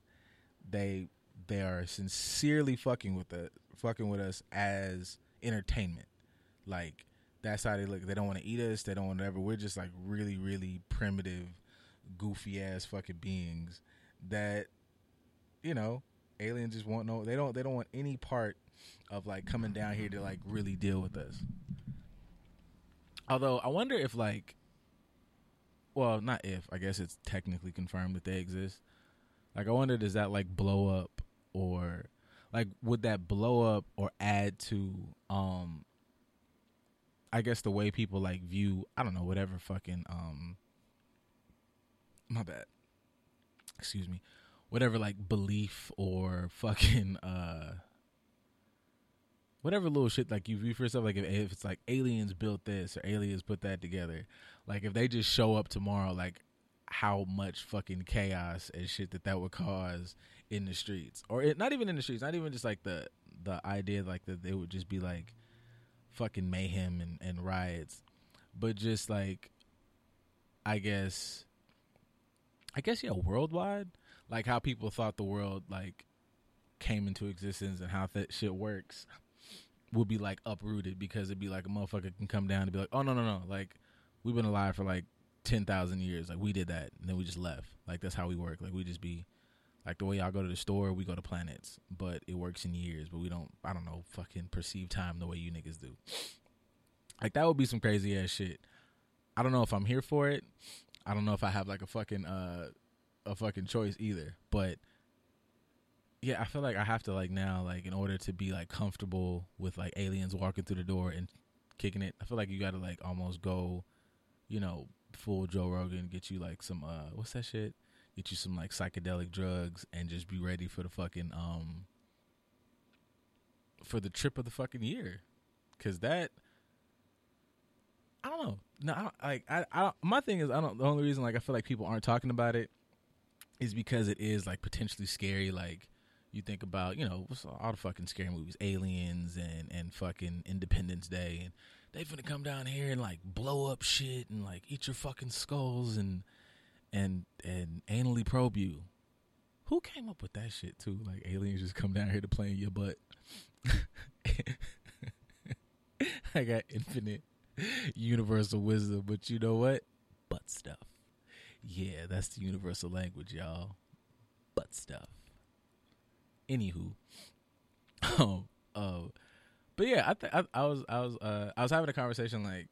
They they are sincerely fucking with the fucking with us as entertainment. Like that's how they look. They don't want to eat us. They don't want to ever. We're just like really really primitive, goofy ass fucking beings that you know aliens just want no they don't they don't want any part of like coming down here to like really deal with us. Although i wonder if like well not if i guess it's technically confirmed that they exist. Like i wonder does that like blow up or like would that blow up or add to um i guess the way people like view i don't know whatever fucking um my bad. Excuse me whatever like belief or fucking uh whatever little shit like you view for yourself like if, if, it's like aliens built this or aliens put that together like if they just show up tomorrow like how much fucking chaos and shit that that would cause in the streets or it, not even in the streets not even just like the the idea like that they would just be like fucking mayhem and, and riots but just like i guess i guess yeah worldwide like how people thought the world like came into existence and how that shit works would be like uprooted because it'd be like a motherfucker can come down and be like, oh no no no, like we've been alive for like ten thousand years, like we did that and then we just left. Like that's how we work. Like we just be like the way y'all go to the store, we go to planets, but it works in years. But we don't, I don't know, fucking perceive time the way you niggas do. Like that would be some crazy ass shit. I don't know if I'm here for it. I don't know if I have like a fucking uh a fucking choice either. But yeah, I feel like I have to like now, like in order to be like comfortable with like aliens walking through the door and kicking it, I feel like you got to like almost go, you know, full Joe Rogan, get you like some uh, what's that shit? Get you some like psychedelic drugs and just be ready for the fucking um, for the trip of the fucking year, because that. I don't know. No, I, like I, I, my thing is, I don't. The only reason, like, I feel like people aren't talking about it is because it is like potentially scary. Like, you think about you know all the fucking scary movies, Aliens and and fucking Independence Day, and they finna come down here and like blow up shit and like eat your fucking skulls and and and anally probe you. Who came up with that shit too? Like aliens just come down here to play in your butt. I got infinite universal wisdom, but you know what? Butt stuff. Yeah, that's the universal language, y'all. Butt stuff. Anywho, um, uh, but yeah, I, th- I I was I was uh I was having a conversation like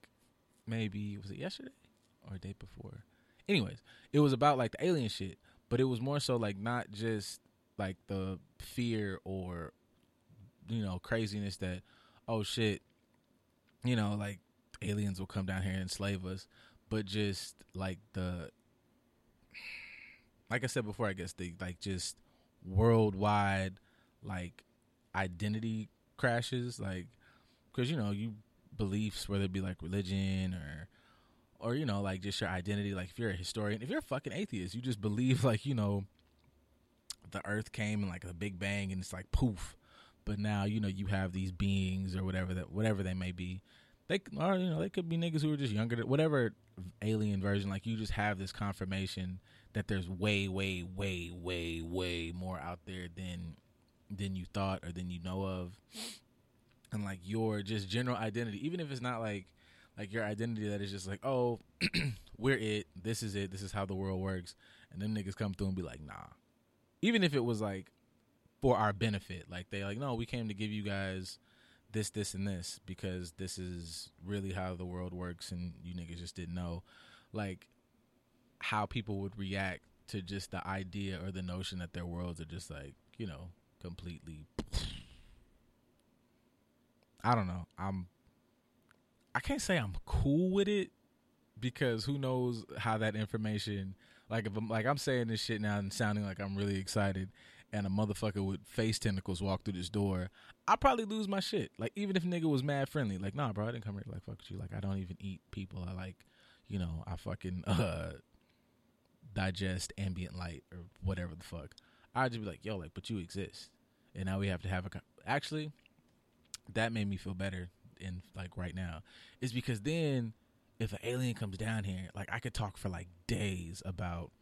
maybe was it yesterday or a day before. Anyways, it was about like the alien shit, but it was more so like not just like the fear or you know craziness that oh shit, you know like aliens will come down here and enslave us, but just like the like I said before, I guess the like just worldwide like identity crashes, like because you know you beliefs whether it be like religion or or you know like just your identity. Like if you're a historian, if you're a fucking atheist, you just believe like you know the Earth came and like a Big Bang and it's like poof. But now you know you have these beings or whatever that whatever they may be. They or you know they could be niggas who are just younger, whatever alien version. Like you just have this confirmation that there's way, way, way, way, way more out there than than you thought or than you know of. And like your just general identity, even if it's not like like your identity that is just like, oh, we're it, this is it, this is how the world works, and then niggas come through and be like, nah. Even if it was like for our benefit, like they like, no, we came to give you guys this, this, and this because this is really how the world works, and you niggas just didn't know. Like how people would react to just the idea or the notion that their worlds are just like you know completely I don't know. I'm I can't say I'm cool with it because who knows how that information like if I'm like I'm saying this shit now and sounding like I'm really excited and a motherfucker with face tentacles walk through this door, I'll probably lose my shit. Like even if nigga was mad friendly, like nah, bro, I didn't come here like fuck with you. Like I don't even eat people. I like, you know, I fucking uh digest ambient light or whatever the fuck. I'd just be like, yo, like, but you exist, and now we have to have a. Actually, that made me feel better in like right now, is because then if an alien comes down here, like I could talk for like days about.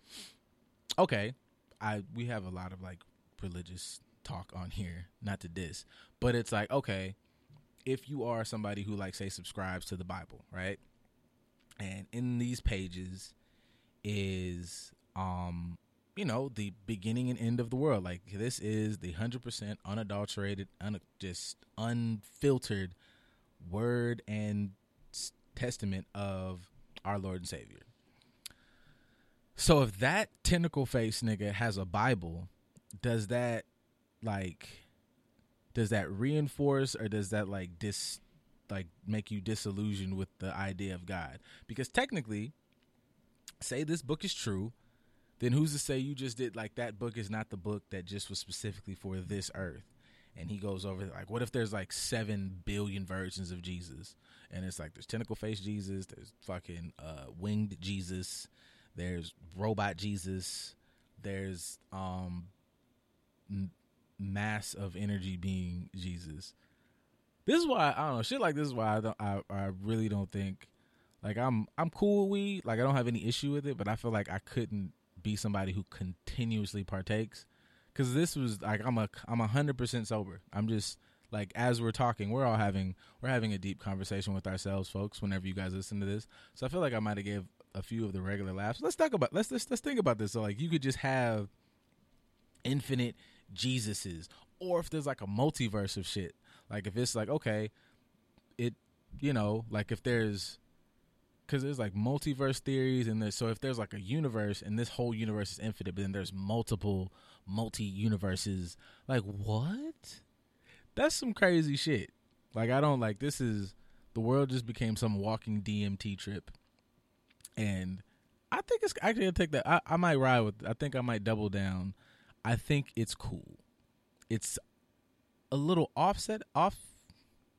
Okay, I we have a lot of like religious talk on here, not to this, but it's like okay, if you are somebody who like say subscribes to the Bible, right? And in these pages, is um you know the beginning and end of the world. Like this is the 100% unadulterated un- just unfiltered word and testament of our lord and savior. So if that tentacle face nigga has a bible does that like does that reinforce or does that like dis like make you disillusioned with the idea of god? Because technically say this book is true, then who's to say you just did like that book is not the book that just was specifically for this earth? And he goes over like, what if there's like seven billion versions of Jesus? And it's like there's tentacle face Jesus, there's fucking uh, winged Jesus, there's robot Jesus, there's um mass of energy being Jesus. This is why I don't know shit like this is why I don't I, I really don't think like I'm I'm cool with weed. Like I don't have any issue with it, but I feel like I couldn't be somebody who continuously partakes because this was like I'm a I'm a hundred percent sober. I'm just like as we're talking, we're all having we're having a deep conversation with ourselves, folks. Whenever you guys listen to this, so I feel like I might have gave a few of the regular laughs. Let's talk about let's let's let's think about this. So like you could just have infinite Jesuses, or if there's like a multiverse of shit. Like if it's like okay, it you know like if there's because there's like multiverse theories and there's so if there's like a universe and this whole universe is infinite but then there's multiple multi universes like what? That's some crazy shit. Like i don't like this is the world just became some walking dmt trip. And i think it's actually i take that I, I might ride with i think i might double down. I think it's cool. It's a little offset off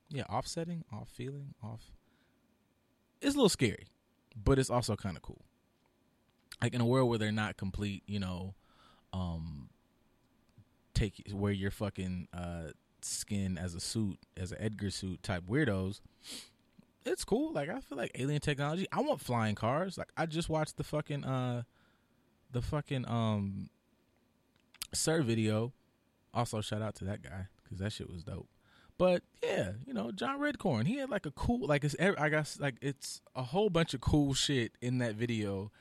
yeah offsetting off feeling off it's a little scary, but it's also kind of cool. Like in a world where they're not complete, you know, um, take wear your fucking uh, skin as a suit, as an Edgar suit type weirdos. It's cool. Like I feel like alien technology. I want flying cars. Like I just watched the fucking uh the fucking um Sir video. Also shout out to that guy because that shit was dope. But yeah, you know John Redcorn. He had like a cool like it's I guess like it's a whole bunch of cool shit in that video.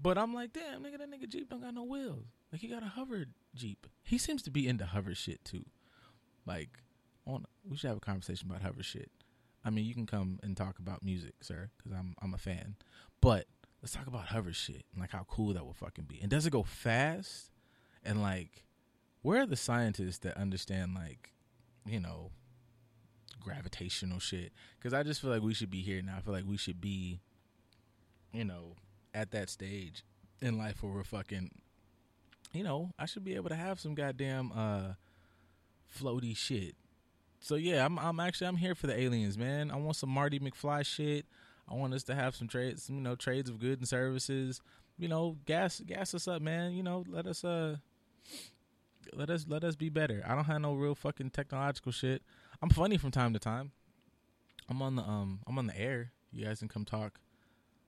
But I'm like, damn, nigga, that nigga Jeep don't got no wheels. Like he got a hover Jeep. He seems to be into hover shit too. Like, on we should have a conversation about hover shit. I mean, you can come and talk about music, sir, because I'm I'm a fan. But let's talk about hover shit and like how cool that will fucking be. And does it go fast? And like, where are the scientists that understand like, you know, gravitational shit? Because I just feel like we should be here now. I feel like we should be, you know, at that stage in life where we're fucking, you know, I should be able to have some goddamn uh floaty shit so yeah, I'm I'm actually I'm here for the aliens, man. I want some Marty McFly shit. I want us to have some trades, you know, trades of goods and services. You know, gas gas us up, man. You know, let us uh let us let us be better. I don't have no real fucking technological shit. I'm funny from time to time. I'm on the um I'm on the air. You guys can come talk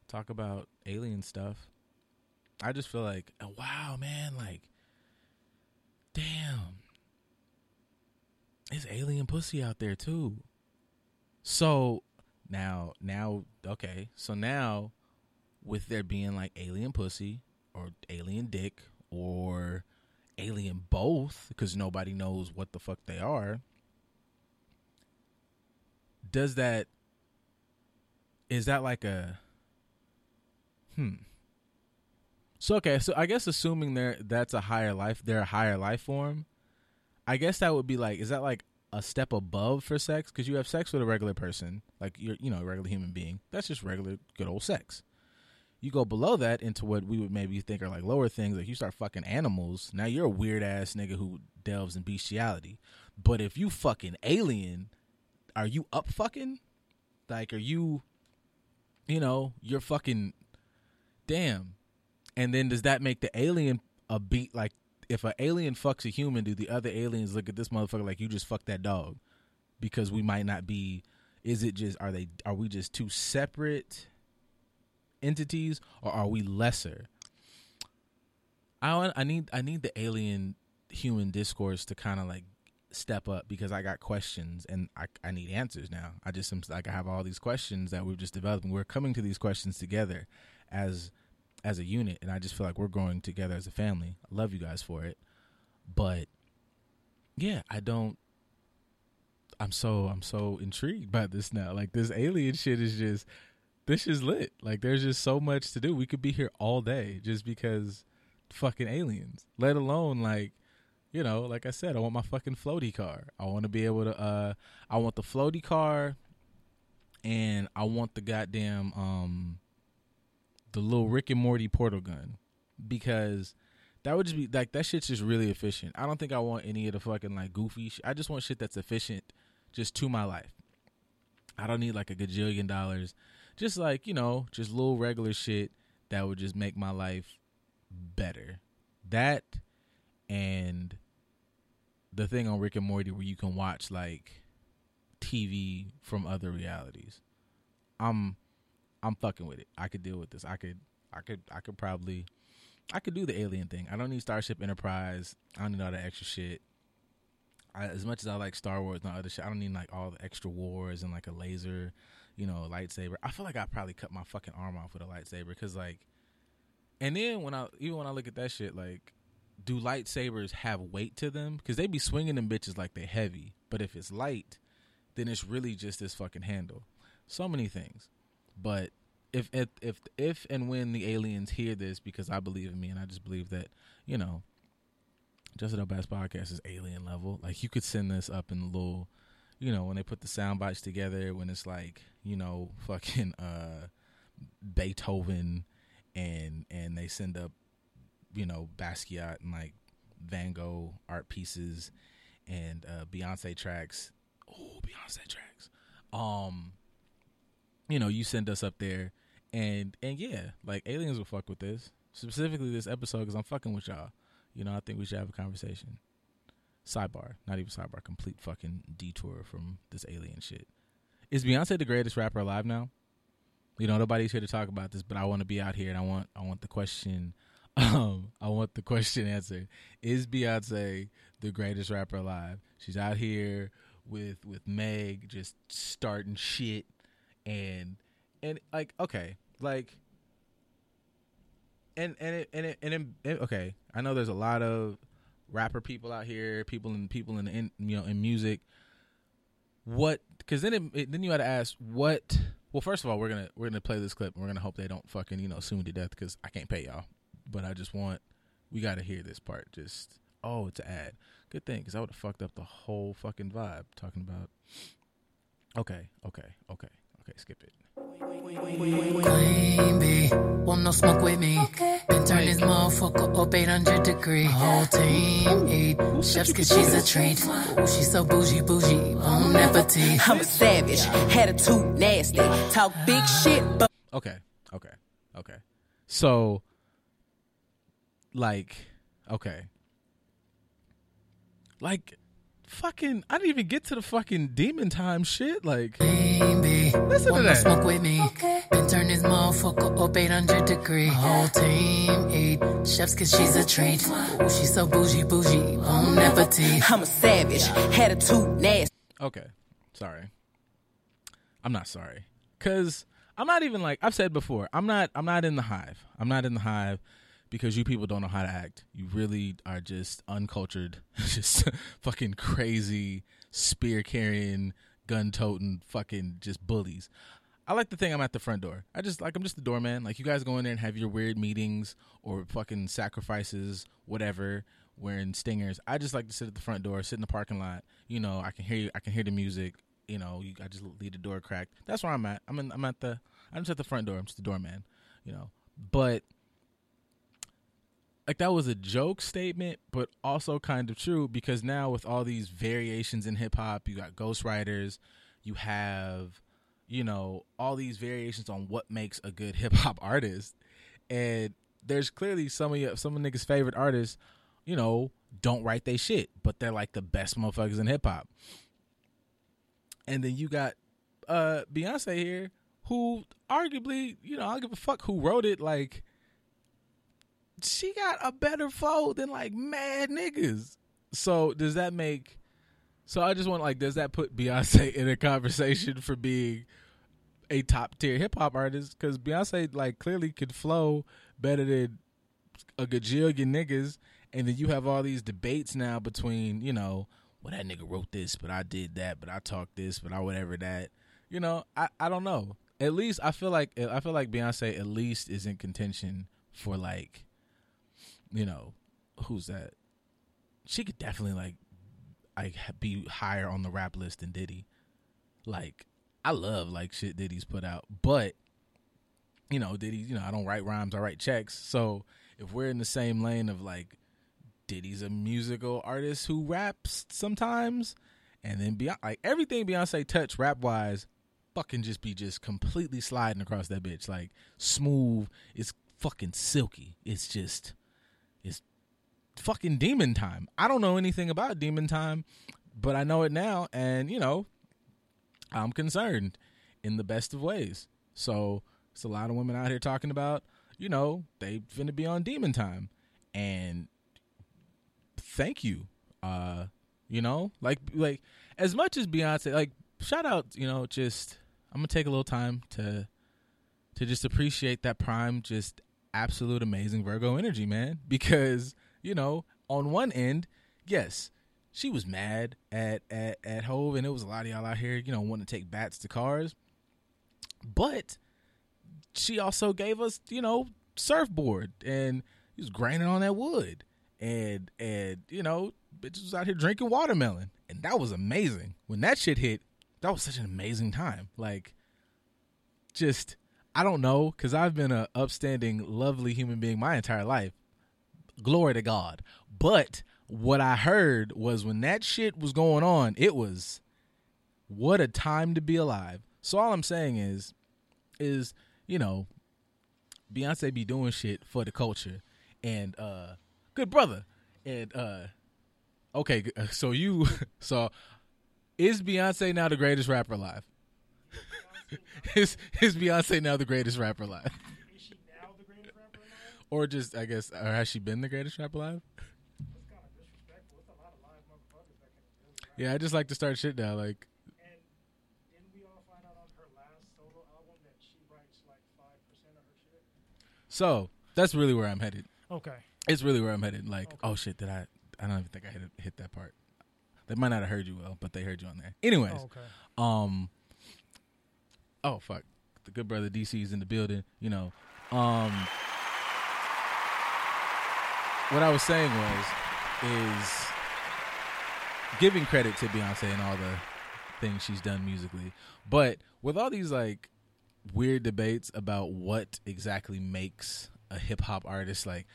talk about alien stuff. I just feel like, oh, wow, man, like damn it's alien pussy out there too. So now, now, okay. So now, with there being like alien pussy or alien dick or alien both, because nobody knows what the fuck they are, does that, is that like a, hmm. So okay, so I guess assuming they're that's a higher life, they're a higher life form I guess that would be like, is that like a step above for sex? Because you have sex with a regular person, like you're, you know, a regular human being. That's just regular, good old sex. You go below that into what we would maybe think are like lower things, like you start fucking animals. Now you're a weird ass nigga who delves in bestiality. But if you fucking alien, are you up fucking? Like, are you, you know, you're fucking, damn. And then does that make the alien a beat like if an alien fucks a human, do the other aliens look at this motherfucker like you just fucked that dog? Because we might not be. Is it just are they are we just two separate entities or are we lesser? I want, I need I need the alien human discourse to kind of like step up because I got questions and I, I need answers now. I just like I have all these questions that we've just developing. We're coming to these questions together as as a unit, and I just feel like we're growing together as a family. I love you guys for it, but yeah, I don't. I'm so I'm so intrigued by this now. Like this alien shit is just this is lit. Like there's just so much to do. We could be here all day just because fucking aliens. Let alone like you know, like I said, I want my fucking floaty car. I want to be able to uh I want the floaty car and I want the goddamn um the little Rick and Morty portal gun because that would just be like that shit's just really efficient. I don't think I want any of the fucking like goofy. Sh- I just want shit that's efficient just to my life. I don't need like a gajillion dollars. Just like you know, just little regular shit that would just make my life better. That and the thing on Rick and Morty where you can watch like TV from other realities. I'm I'm fucking with it. I could deal with this. I could I could I could probably I could do the alien thing. I don't need Starship Enterprise. I don't need all that extra shit. I, as much as I like Star Wars and other shit, I don't need like all the extra wars and like a laser, you know, lightsaber. I feel like I probably cut my fucking arm off with a lightsaber because like, and then when I even when I look at that shit, like, do lightsabers have weight to them? Because they be swinging them bitches like they heavy, but if it's light, then it's really just this fucking handle. So many things. But if if if if and when the aliens hear this, because I believe in me, and I just believe that you know, just a best podcast is alien level. Like you could send this up in the little, you know, when they put the sound bites together, when it's like you know, fucking uh, Beethoven, and and they send up, you know, Basquiat and like Van Gogh art pieces, and uh, Beyonce tracks. Oh, Beyonce tracks. Um, you know, you send us up there, and and yeah, like aliens will fuck with this specifically this episode because I'm fucking with y'all. You know, I think we should have a conversation. sidebar, not even sidebar, complete fucking detour from this alien shit. Is Beyonce the greatest rapper alive now? You know, nobody's here to talk about this, but I want to be out here and I want I want the question um I want the question answered. Is Beyonce the greatest rapper alive? She's out here with with Meg just starting shit and and like okay, like and and it, and it, and it, it, okay, I know there's a lot of rapper people out here, people and people in, in you know in music. What? Because then it, it, then you had to ask what. Well, first of all, we're gonna we're gonna play this clip. and We're gonna hope they don't fucking you know sue me to death because I can't pay y'all. But I just want we got to hear this part. Just oh, it's an ad. Good thing because I would have fucked up the whole fucking vibe talking about. Okay, okay, okay, okay. Skip it. Queen bee, want no smoke with me. Been turn this motherfucker up 800 degree. Whole team eat chefs cause she's a treat. Ooh, she's so bougie, bougie, bon appetit. I'm a savage, attitude nasty, talk big shit, but Okay, okay, okay. So, like, okay, like, fucking, I didn't even get to the fucking demon time shit. Like, Queen bee, Listen to that. smoke with me. Been turn this motherfucker up 800 degree. Whole team eat chefs cause she's a treat. Ooh, she's so bougie, bougie, bon appetit. I'm a savage, attitude nasty. okay, sorry. I'm not sorry, cause I'm not even like I've said before. I'm not. I'm not in the hive. I'm not in the hive because you people don't know how to act. You really are just uncultured, just fucking crazy, spear carrying, gun toting, fucking just bullies. I like to think I'm at the front door. I just like I'm just the doorman. Like you guys go in there and have your weird meetings or fucking sacrifices, whatever, wearing stingers. I just like to sit at the front door, sit in the parking lot. You know, I can hear you, I can hear the music. You know, you, I just leave the door cracked. That's where I'm at. I'm in, I'm at the I'm just at the front door. I'm just the doorman. You know, but like that was a joke statement, but also kind of true because now with all these variations in hip hop, you got ghostwriters, you have, you know, all these variations on what makes a good hip hop artist, and there's clearly some of your, some of niggas' favorite artists, you know, don't write they shit, but they're like the best motherfuckers in hip hop. And then you got uh Beyonce here, who arguably, you know, I don't give a fuck who wrote it, like she got a better flow than like mad niggas. So does that make? So I just want like, does that put Beyonce in a conversation for being a top tier hip hop artist? Because Beyonce like clearly could flow better than a gajillion niggas, and then you have all these debates now between you know, well that nigga wrote this, but I did that, but I talked this, but I whatever that. You know, I I don't know. At least I feel like I feel like Beyonce at least is in contention for like you know, who's that? She could definitely like, like be higher on the rap list than Diddy. Like, I love like shit Diddy's put out, but you know, Diddy, you know, I don't write rhymes, I write checks. So if we're in the same lane of like, Diddy's a musical artist who raps sometimes, and then Beyonce, like everything Beyonce touch rap wise, fucking just be just completely sliding across that bitch, like smooth. It's fucking silky. It's just it's fucking demon time. I don't know anything about demon time, but I know it now and you know, I'm concerned in the best of ways. So, it's a lot of women out here talking about, you know, they finna be on demon time. And thank you. Uh, you know, like like as much as Beyonce like shout out, you know, just I'm gonna take a little time to to just appreciate that prime just absolute amazing Virgo energy, man. Because, you know, on one end, yes, she was mad at at at Hove, and it was a lot of y'all out here, you know, wanting to take bats to cars. But she also gave us, you know, surfboard, and he was grinding on that wood, and and you know, bitches was out here drinking watermelon, and that was amazing. When that shit hit, that was such an amazing time. Like, just I don't know, because I've been a upstanding, lovely human being my entire life. Glory to God. But what I heard was when that shit was going on, it was what a time to be alive. So all I'm saying is, is you know, Beyonce be doing shit for the culture, and uh, good brother, and uh, Okay, so you so is Beyonce now the greatest rapper alive? is is Beyonce now the greatest rapper alive? Is she now the greatest rapper alive? Or just I guess or has she been the greatest rapper alive? That's kind of disrespectful. It's a lot of live motherfuckers that can really rap. Yeah, I just like to start shit now. Like didn't we all find out on her last solo album that she writes like five percent of her shit? so that's really where I'm headed. Okay. It's really where I'm headed. Like, Okay. oh shit, did I? I don't even think I hit hit that part. They might not have heard you well, but they heard you on there. Anyways, Oh, okay. um, oh fuck, the good brother DC is in the building. You know, um, what I was saying was is giving credit to Beyonce and all the things she's done musically, but with all these like weird debates about what exactly makes a hip hop artist like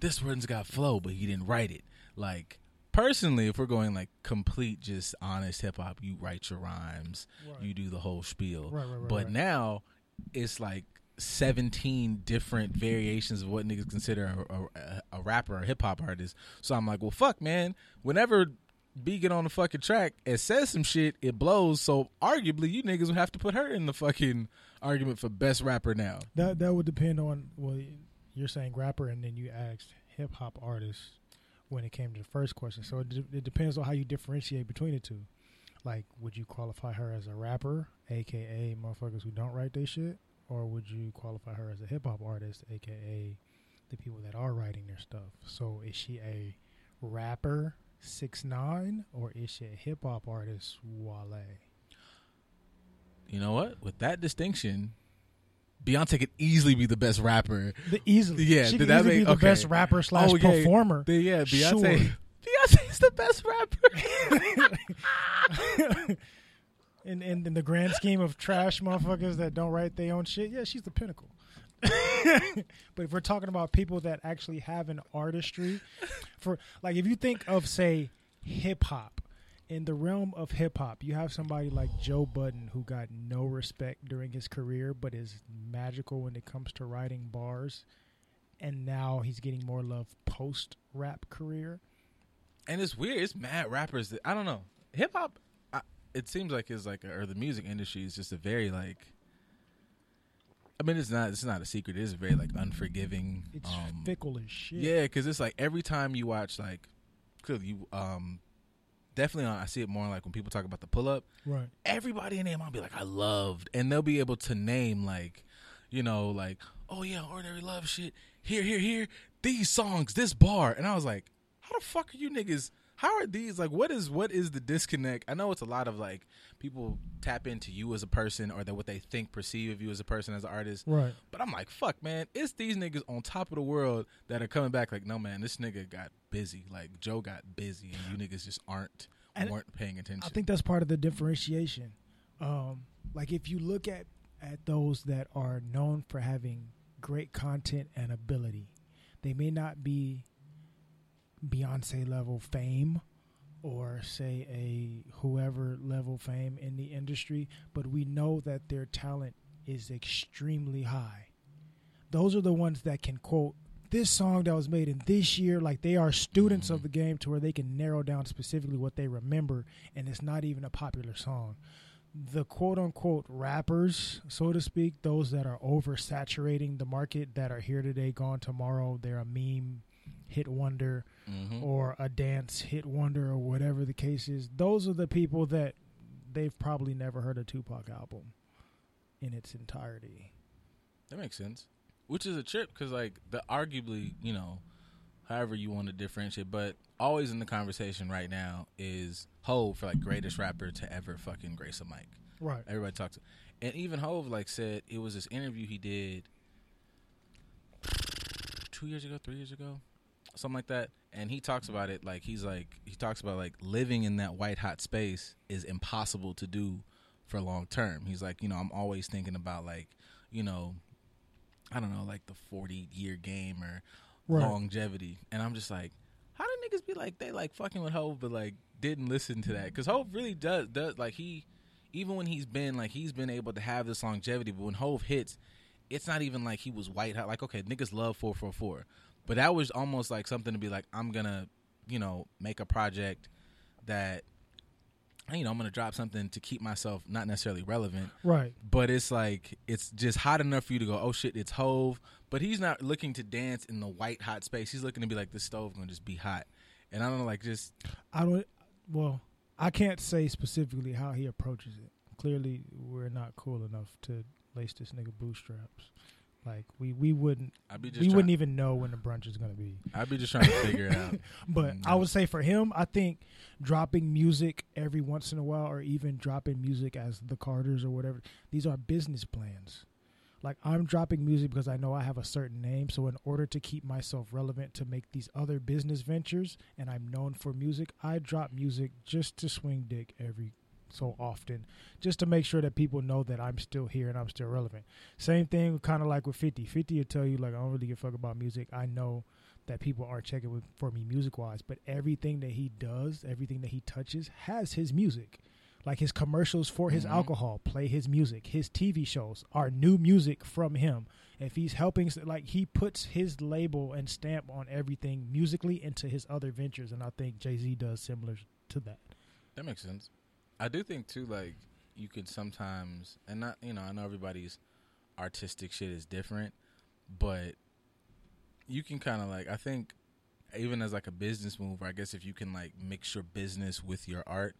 this one's got flow but he didn't write it. Like personally if we're going like complete just honest hip hop you write your rhymes Right. you do the whole spiel Right, right, right, but now it's like 17 different variations of what niggas consider a, a, a rapper or hip hop artist so i'm like well fuck man whenever B get on the fucking track and says some shit, it blows. So arguably, you niggas would have to put her in the fucking argument for best rapper now. That that would depend on well, you're saying rapper, and then you asked hip hop artists when it came to the first question. So it, de- it depends on how you differentiate between the two. Like, would you qualify her as a rapper, aka motherfuckers who don't write their shit, or would you qualify her as a hip hop artist, aka the people that are writing their stuff? So is she a rapper, 6ix9ine, or is she a hip hop artist, Wale? You know what? With that distinction, Beyonce could easily be the best rapper. The easily, Yeah, she could that easily make- be the okay. best rapper slash Oh, yeah. performer. The- yeah, Beyonce. Sure. Beyonce's the best rapper. in, in in the grand scheme of trash motherfuckers that don't write their own shit, yeah, she's the pinnacle. but if we're talking about people that actually have an artistry, for like if you think of say hip hop, in the realm of hip hop, you have somebody like Joe Budden who got no respect during his career, but is magical when it comes to writing bars, and now he's getting more love post rap career. and it's weird. It's mad rappers that I don't know. Hip hop. It seems like it's like, a, or the music industry is just a very like. I mean, it's not. It's not a secret. It is very like unforgiving. It's um, fickle as shit. Yeah, because it's like every time you watch like, clearly you um, definitely on. I see it more like when people talk about the pull up. right. Everybody in there might be like, I loved, and they'll be able to name like, you know, like, oh yeah, ordinary love shit. Here, here, here. These songs, this bar, and I was like, how the fuck are you niggas? How are these like? What is what is the disconnect? I know it's a lot of like people tap into you as a person or that what they think perceive of you as a person as an artist. Right. But I'm like, fuck, man, it's these niggas on top of the world that are coming back. Like, no, man, this nigga got busy. Like, Joe got busy, and you niggas just aren't And weren't paying attention. I think that's part of the differentiation. Um, like if you look at at those that are known for having great content and ability, they may not be Beyonce level fame or say a whoever level fame in the industry, but we know that their talent is extremely high. Those are the ones that can quote this song that was made in this year like they are students of mm-hmm. the game to where they can narrow down specifically what they remember and it's not even a popular song the quote unquote rappers so to speak those that are oversaturating the market that are here today gone tomorrow they're a meme hit wonder Mhm. or a dance hit wonder or whatever the case is those are the people that they've probably never heard a tupac album in its entirety That makes sense. Which is a trip because, like, the arguably, you know, however you want to differentiate, but always in the conversation right now is Hove for like greatest rapper to ever fucking grace a mic. right Everybody talks, and even Hove like said it was this interview he did two years ago, three years ago, something like that. And he talks about it like he's like he talks about like living in that white hot space is impossible to do for long term. He's like, you know, I'm always thinking about like, you know, I don't know, like the 40 year game or Right. longevity. And I'm just like, how do niggas be like they like fucking with Hove, but like didn't listen to that? Because Hove really does does like he even when he's been like he's been able to have this longevity, but when Hove hits, it's not even like he was white hot. Like okay, niggas love four four four, but that was almost like something to be like I'm gonna you know, make a project that you know, I'm gonna drop something to keep myself not necessarily relevant, Right. but it's like it's just hot enough for you to go, oh shit, it's Hove. But he's not looking to dance in the white hot space. He's looking to be like the stove gonna just be hot. And I don't know, like just I don't. Well, I can't say specifically how he approaches it. Clearly, we're not cool enough to lace this nigga bootstraps. Like we we wouldn't I'd be just we wouldn't even know when the brunch is gonna be. I'd be just trying to figure it out. But I would say for him, I think dropping music every once in a while, or even dropping music as the Carters or whatever, these are business plans. Like I'm dropping music because I know I have a certain name. So in order to keep myself relevant to make these other business ventures, and I'm known for music, I drop music just to swing dick every so often, just to make sure that people know that I'm still here and I'm still relevant. Same thing, kind of like with 50. 50 will tell you like I don't really give a fuck about music. I know that people are checking with, for me music wise, but everything that he does, everything that he touches has his music. Like his commercials for his Mhm. alcohol play his music. His TV shows are new music from him. If he's helping, like he puts his label and stamp on everything musically into his other ventures, and I think Jay Z does similar to that. That makes sense. I do think too, like you can sometimes, and not you know, I know everybody's artistic shit is different, but you can kind of like I think even as like a business move, I guess if you can like mix your business with your art,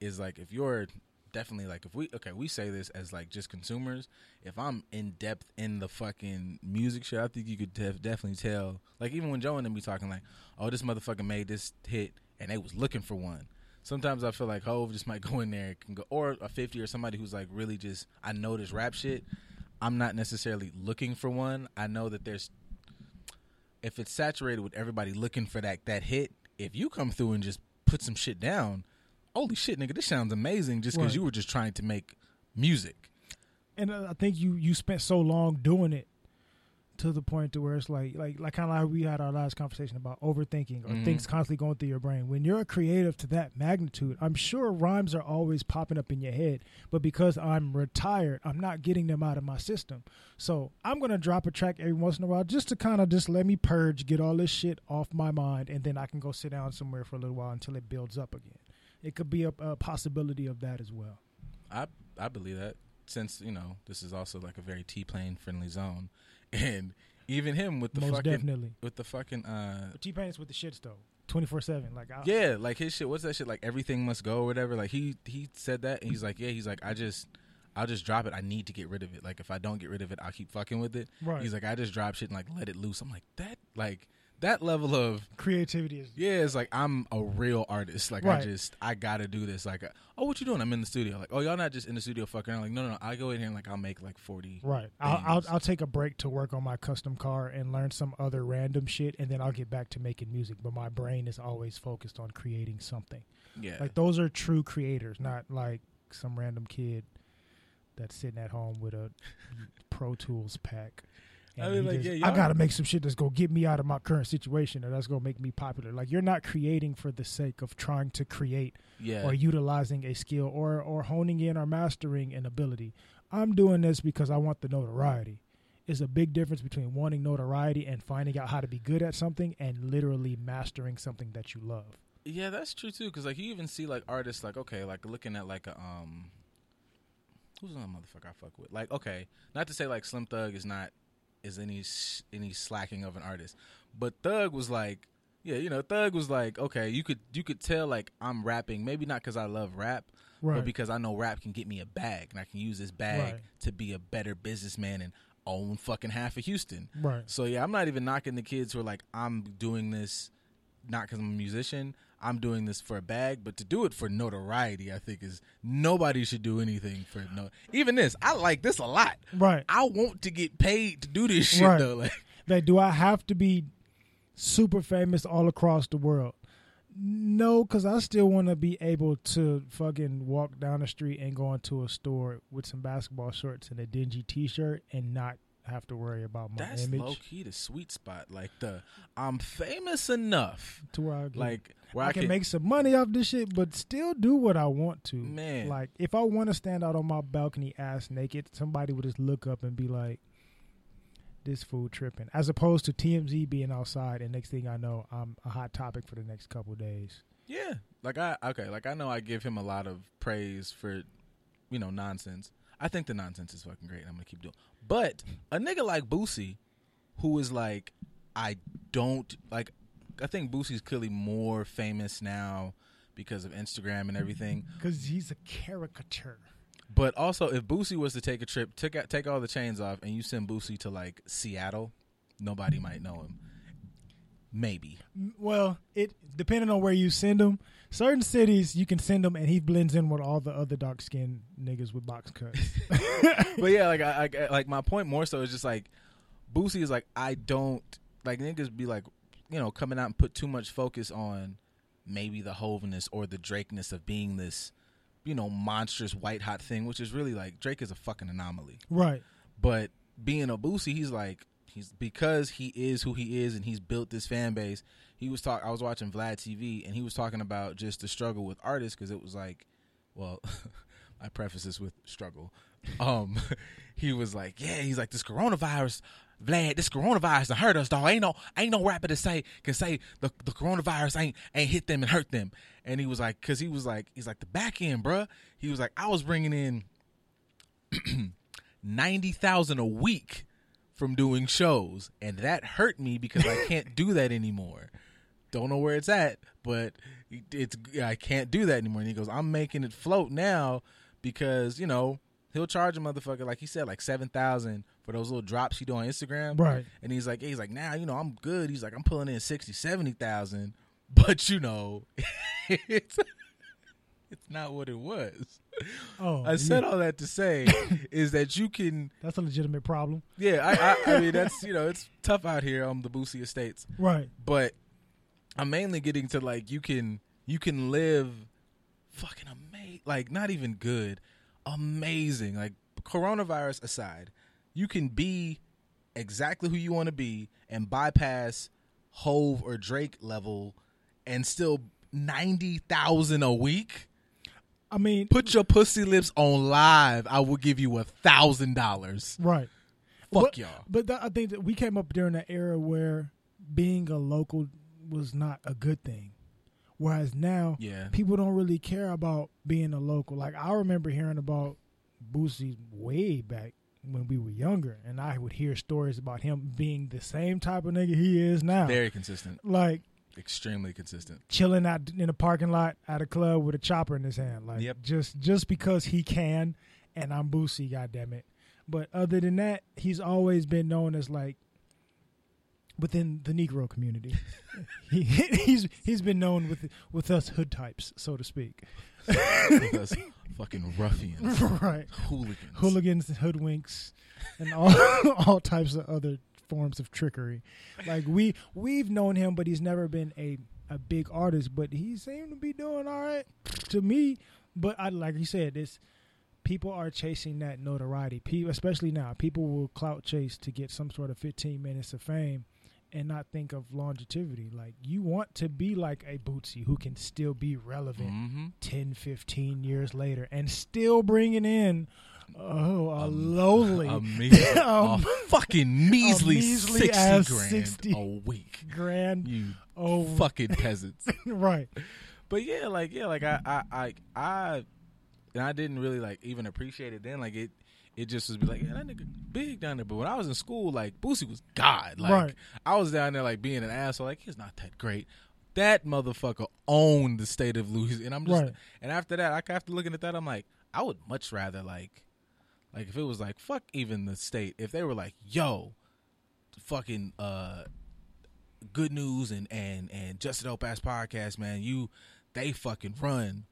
is like if you're definitely like if we okay we say this as like just consumers if i'm in depth in the fucking music shit i think you could def- definitely tell like even when joe and them be talking like oh this motherfucker made this hit and they was looking for one sometimes i feel like hove just might go in there and can go or a 50 or somebody who's like really just i know this rap shit i'm not necessarily looking for one i know that there's if it's saturated with everybody looking for that that hit if you come through and just put some shit down holy shit nigga this sounds amazing just because Right. you were just trying to make music and uh, I think you you spent so long doing it to the point to where it's like like like kind of like we had our last conversation about overthinking or Mhm. things constantly going through your brain. When you're a creative to that magnitude, I'm sure rhymes are always popping up in your head, but because I'm retired, I'm not getting them out of my system. So I'm gonna drop a track every once in a while just to kind of just let me purge, get all this shit off my mind, and then I can go sit down somewhere for a little while until it builds up again. It could be a, a possibility of that as well. I I believe that since you know this is also like a very T Pain friendly zone, and even him with the Most fucking definitely. with the fucking uh T Pain is with the shits though, twenty four seven. Like I, yeah like his shit what's that shit like everything must go or whatever like he he said that and he's like yeah he's like I just I'll just drop it I need to get rid of it like if I don't get rid of it I'll keep fucking with it right. he's like I just drop shit and like let it loose I'm like that like that level of creativity is yeah it's like I'm a real artist like I just I gotta do this like oh what you doing I'm in the studio like oh y'all not just in the studio fucking around like no no no I go in here and like I'll make like 40 right. I'll, I'll. I'll take a break to work on my custom car and learn some other random shit, and then I'll get back to making music. But my brain is always focused on creating something. yeah Like those are true creators, not like some random kid that's sitting at home with a Pro Tools pack. I mean, like, just, yeah, I gotta make some shit that's gonna get me out of my current situation, or that's gonna make me popular. Like you're not creating for the sake of trying to create yeah or utilizing a skill or or honing in or mastering an ability. I'm doing this because I want the notoriety. It's a big difference between wanting notoriety and finding out how to be good at something and literally mastering something that you love. Yeah, that's true too. Because like you even see like artists like okay, like looking at like a um, who's another motherfucker I fuck with? Like okay, not to say like Slim Thug is not is any any slacking of an artist, but Thug was like, yeah, you know, Thug was like, okay, you could you could tell like I'm rapping, maybe not because I love rap, Right. but because I know rap can get me a bag, and I can use this bag Right. to be a better businessman and own fucking half of Houston. right. So yeah, I'm not even knocking the kids who are like, I'm doing this not because I'm a musician. I'm doing this for a bag, but to do it for notoriety, I think is nobody should do anything for no. Even this, I like this a lot. Right. I want to get paid to do this shit Right. though. Like, Like, do I have to be super famous all across the world? No, because I still want to be able to fucking walk down the street and go into a store with some basketball shorts and a dingy T-shirt and not have to worry about my that's image low key the sweet spot. Like the I'm famous enough, to where I can, like where I, can, make some money off this shit, but still do what I want to. Man. like if I want to stand out on my balcony ass naked, somebody would just look up and be like, this fool tripping, as opposed to TMZ being outside, and next thing I know, I'm a hot topic for the next couple days. Yeah, like I okay, like I know I give him a lot of praise for, you know, nonsense. I think the nonsense is fucking great. I'm gonna keep doing. But a nigga like Boosie, who is like, I don't like. I think Boosie's clearly more famous now because of Instagram and everything. Because he's a caricature. But also, if Boosie was to take a trip, take out, take all the chains off, and you send Boosie to like Seattle, nobody might know him. Maybe. Well, it depending on where you send him. Certain cities you can send him, and he blends in with all the other dark skinned niggas with box cuts. but yeah, like I, I like my point more so is just like Boosie is like I don't like niggas be like you know coming out and put too much focus on maybe the hoveness or the Drakeness of being this you know monstrous white hot thing, which is really like Drake is a fucking anomaly. right. But being a Boosie, he's like he's because he is who he is and he's built this fan base. He was talk. I was watching Vlad TV and he was talking about just the struggle with artists because it was like, well, I preface this with struggle. Um, he was like, yeah, he's like this coronavirus. Vlad, this coronavirus done hurt us, dog. Ain't no, ain't no rapper to say can say the the coronavirus ain't ain't hit them and hurt them. And he was like, cause he was like, he's like the back end, bruh. He was like, I was bringing in ninety thousand a week from doing shows, and that hurt me because I can't do that anymore. Don't know where it's at, but it's I can't do that anymore. And he goes, I'm making it float now because you know he'll charge a motherfucker like he said like seven thousand for those little drops he do on Instagram, Right. And he's like, he's like, now you know I'm good. He's like, I'm pulling in sixty, seventy thousand, but you know, it's it's not what it was. Oh, I said yeah. all that to say is that you can, that's a legitimate problem. yeah. I, I, I mean, that's you know, it's tough out here on the Boosie Estates, Right. but I'm mainly getting to like you can you can live fucking amazing, like not even good, amazing. Like coronavirus aside, you can be exactly who you want to be and bypass Hove or Drake level and still ninety thousand a week. I mean, Put your pussy lips on live. I will give you a thousand dollars. right. Fuck but, y'all. But th- I think that we came up during an era where being a local was not a good thing. Whereas now, Yeah. people don't really care about being a local. Like I remember hearing about Boosie way back when we were younger, and I would hear stories about him being the same type of nigga he is now. Very consistent. like Extremely consistent. chilling out in a parking lot at a club with a chopper in his hand. Like Yep. just just because he can, and I'm Boosie, goddamn it. But other than that, he's always been known as like within the Negro community. he, he's he's been known with with us hood types, so to speak. Because fucking ruffians, right, hooligans. hooligans and hoodwinks, and all all types of other forms of trickery. Like we we've known him, but he's never been a a big artist. But he seemed to be doing all right to me. But I like you said, this people are chasing that notoriety. People, especially now, people will clout chase to get some sort of 15 minutes of fame. And not think of longevity. Like you want to be like a Boosie who can still be relevant Mm-hmm. 10, 15 years later and still bringing in oh a Um, lowly A, measly, Um, a fucking measly, measly sixty grand 60. a week. grand You oh fucking peasants. right But yeah, like yeah, like I, I, I, I, and I didn't really like even appreciate it then. Like it, it just was be like, yeah, that nigga big down there. But when I was in school, like Boosie was God. Like Right. I was down there like being an asshole. Like he's not that great. That motherfucker owned the state of Louisiana. And I'm just, Right. and after that, like after looking at that, I'm like, I would much rather like, like if it was like fuck even the state. If they were like, yo, fucking uh good news and and and just a dope ass podcast man you they fucking run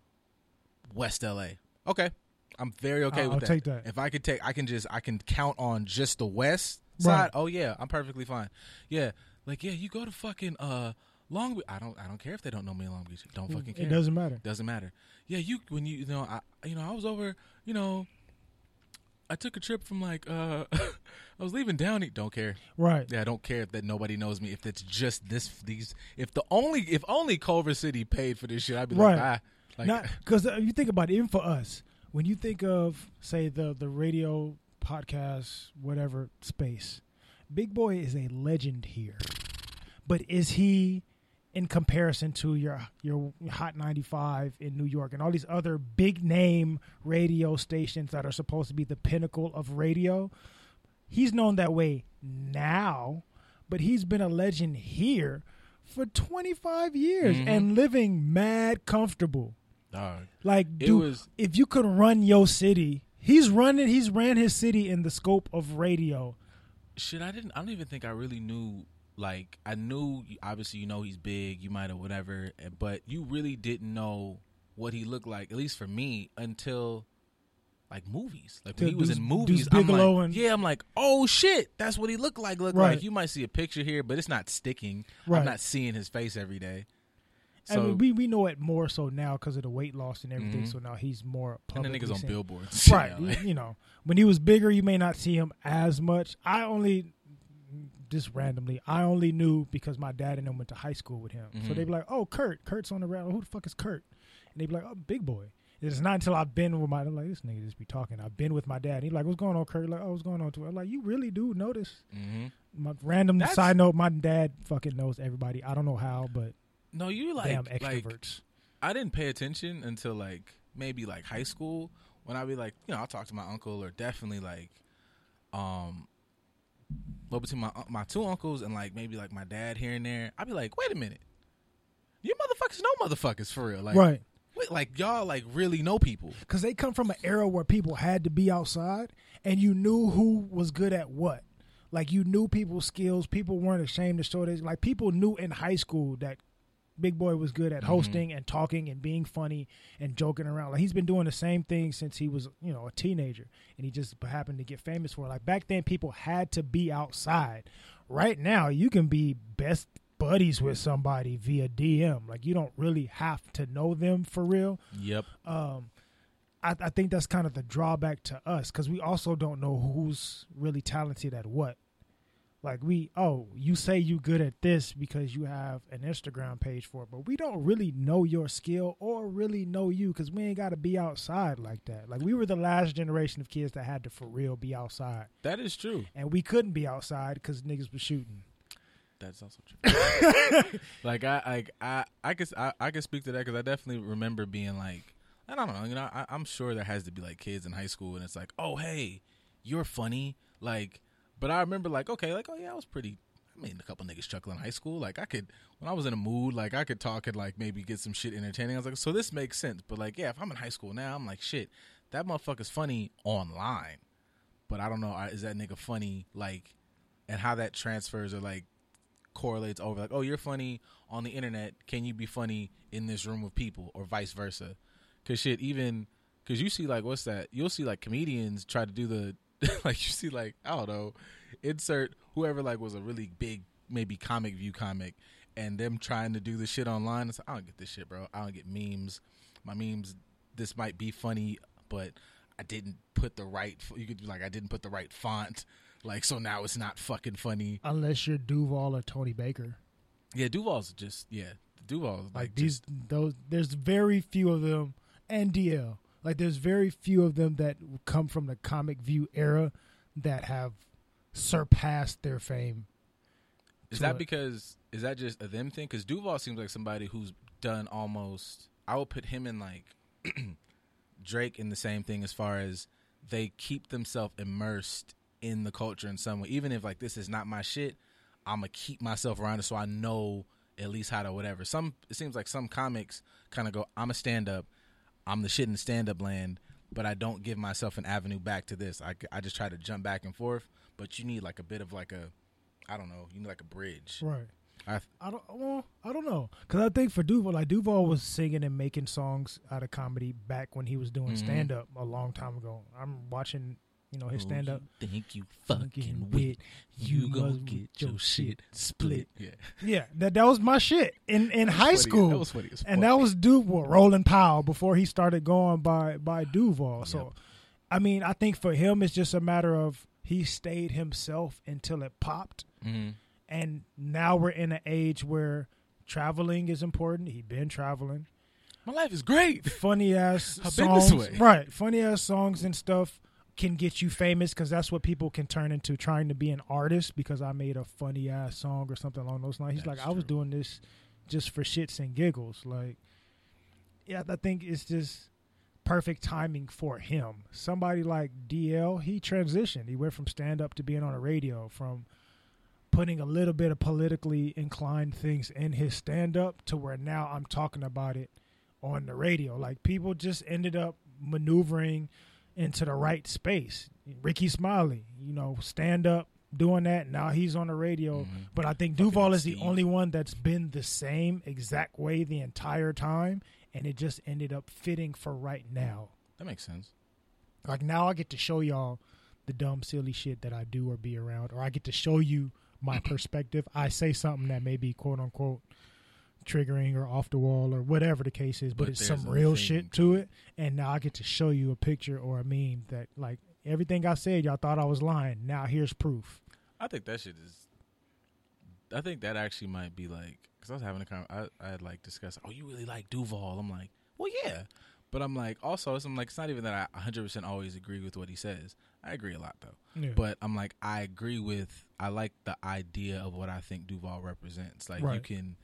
west la okay i'm very okay I'll- with I'll that take that. if i could take i can just i can count on just the west Right. side oh yeah i'm perfectly fine yeah like yeah you go to fucking uh long beach i don't i don't care if they don't know me in long beach don't fucking care it doesn't matter doesn't matter. Yeah, you when you you know I you know I was over you know I took a trip from like uh I was leaving Downey. Don't care. right Yeah, I don't care if that nobody knows me. If it's just this these if the only if only Culver City paid for this shit, I'd be like, Right. bye. Like not because you think about it even for us when you think of say the the radio podcast whatever space Big Boy is a legend here, but is he in comparison to your your Hot 95 in New York and all these other big name radio stations that are supposed to be the pinnacle of radio? He's known that way now, but he's been a legend here for 25 years Mhm. and living mad comfortable. Dog. Like, dude, was- if you could run your city, he's running. He's ran his city in the scope of radio. Shit, I didn't. I don't even think I really knew. Like, I knew. Obviously, you know he's big. You might have whatever, but you really didn't know what he looked like. At least for me, until like movies. Like when he was Deuce- in movies, I'm like, and- yeah, I'm like, oh shit, that's what he looked like. Look Right. like you might see a picture here, but it's not sticking. Right. I'm not seeing his face every day. So and we we know it more so now because of the weight loss and everything. Mhm. So now he's more and the niggas on billboards, right? You know, when he was bigger, you may not see him as much. I only just randomly, I only knew because my dad and them went to high school with him. So Mhm. they'd be like, "Oh, Kurt, Kurt's on the round. Who the fuck is Kurt?" And they'd be like, "Oh, Big Boy." It's not until I've been with my, I'm like, this nigga just be talking. I've been with my dad. He's like, what's going on, Kurt? Like, oh, what's going on? To I'm like, you really do notice. Mhm. My random That's- side note, my dad fucking knows everybody. I don't know how, but No, you like damn like extroverts. I didn't pay attention until like maybe like high school when I'd be like, you know, I'll talk to my uncle or definitely like, um, well between my uh, my two uncles and like maybe like my dad here and there, I'd be like, wait a minute, you motherfuckers know motherfuckers for real, like right. wait, like y'all like really know people. because they come from an era where people had to be outside and you knew who was good at what like you knew people's skills people weren't ashamed to show this like people knew in high school that big boy was good at hosting and talking and being funny and joking around. Like he's been doing the same thing since he was you know a teenager. And he just happened to get famous for it. Like back then people had to be outside. Right now you can be best buddies with somebody via dm like you don't really have to know them for real. Yep. um, I, I think that's kind of the drawback to us because we also don't know who's really talented at what. Like we, oh, you say you good at this because you have an Instagram page for it, but we don't really know your skill or really know you because we ain't got to be outside like that. Like we were the last generation of kids that had to for real be outside, That is true. and we couldn't be outside because niggas was shooting. That's also true. like I, like I, I could, I, I could speak to that because I definitely remember being like, I don't know, you know, I, I'm sure there has to be like kids in high school and it's like, oh hey, you're funny, like, but I remember like, okay, like, oh yeah, I was pretty. I mean, a couple niggas chuckle in high school. Like I could, when I was in a mood, like I could talk and like maybe get some shit entertaining. I was like, so this makes sense. But like, yeah, if I'm in high school now, I'm like, shit, that motherfucker's funny online, but I don't know, is that nigga funny like, and how that transfers or like correlates over like oh you're funny on the internet can you be funny in this room of people or vice versa because shit even because you see like what's that you'll see like comedians try to do the like you see like i don't know insert whoever like was a really big maybe comic view comic and them trying to do the shit online it's like, i don't get this shit bro. I don't get memes. My memes this might be funny but i didn't put the right you could be like i didn't put the right font. Like so now it's not fucking funny. Unless you're Duval or Tony Baker. yeah, Duval's just yeah. Duval's like, like these just those there's very few of them. And DL like there's very few of them that come from the comic view era that have surpassed their fame is that it. because is that just a them thing? Because Duval seems like somebody who's done almost. I would put him in like Drake in the same thing as far as they keep themselves immersed in the culture in some way. Even if like this is not my shit, I'm gonna keep myself around it so I know at least how to whatever. Some it seems like some comics kind of go, I'm a stand up, I'm the shit in stand up land, but I don't give myself an avenue back to this. I, I just try to jump back and forth, but you need like a bit of like a, I don't know, you need like a bridge. right I, I don't well I don't know because I think for Duval like Duval was singing and making songs out of comedy back when he was doing Mhm. stand up a long time ago I'm watching you know his Who stand up Think you Fucking with, with? you You gonna get your shit split. Yeah, yeah that that was my shit in in high Funny- school That was funny as and that was Duval, Roland Powell, before he started going by by Duval. So, Yep. I mean, I think for him, it's just a matter of he stayed himself until it popped, Mhm. and now we're in an age where traveling is important. He been traveling, My life is great. funny ass I've been this songs, way. right? Funny ass songs and stuff can get you famous because that's what people can turn into trying to be an artist because I made a funny ass song or something along those lines. He's That's like, I was doing this just for shits and giggles. Like, yeah, I think it's just perfect timing for him. Somebody like DL, he transitioned. He went from stand up to being on the radio, from putting a little bit of politically inclined things in his stand up to where now I'm talking about it on the radio. Like people just ended up maneuvering into the right space. Rickey Smiley, you know, stand up doing that. Now he's on the radio. Mhm. But I think Fucking Duval is the only one that's been the same exact way the entire time. And it just ended up fitting for right now. That makes sense. Like now I get to show y'all the dumb, silly shit that I do or be around, or I get to show you my perspective. I say something that may be quote unquote triggering or off the wall or whatever the case is, but, But it's some real shit to it. And now I get to show you a picture or a meme that like everything I said, y'all thought I was lying. Now here's proof. I think that shit is. I think that actually might be like because I was having a con- I I had like discussed. Oh, you really like Duval? I'm like, well, yeah, but I'm like also I'm like it's not even that I 100 percent always agree with what he says. I agree a lot though, Yeah. but I'm like I agree with I like the idea of what I think Duval represents. Like you can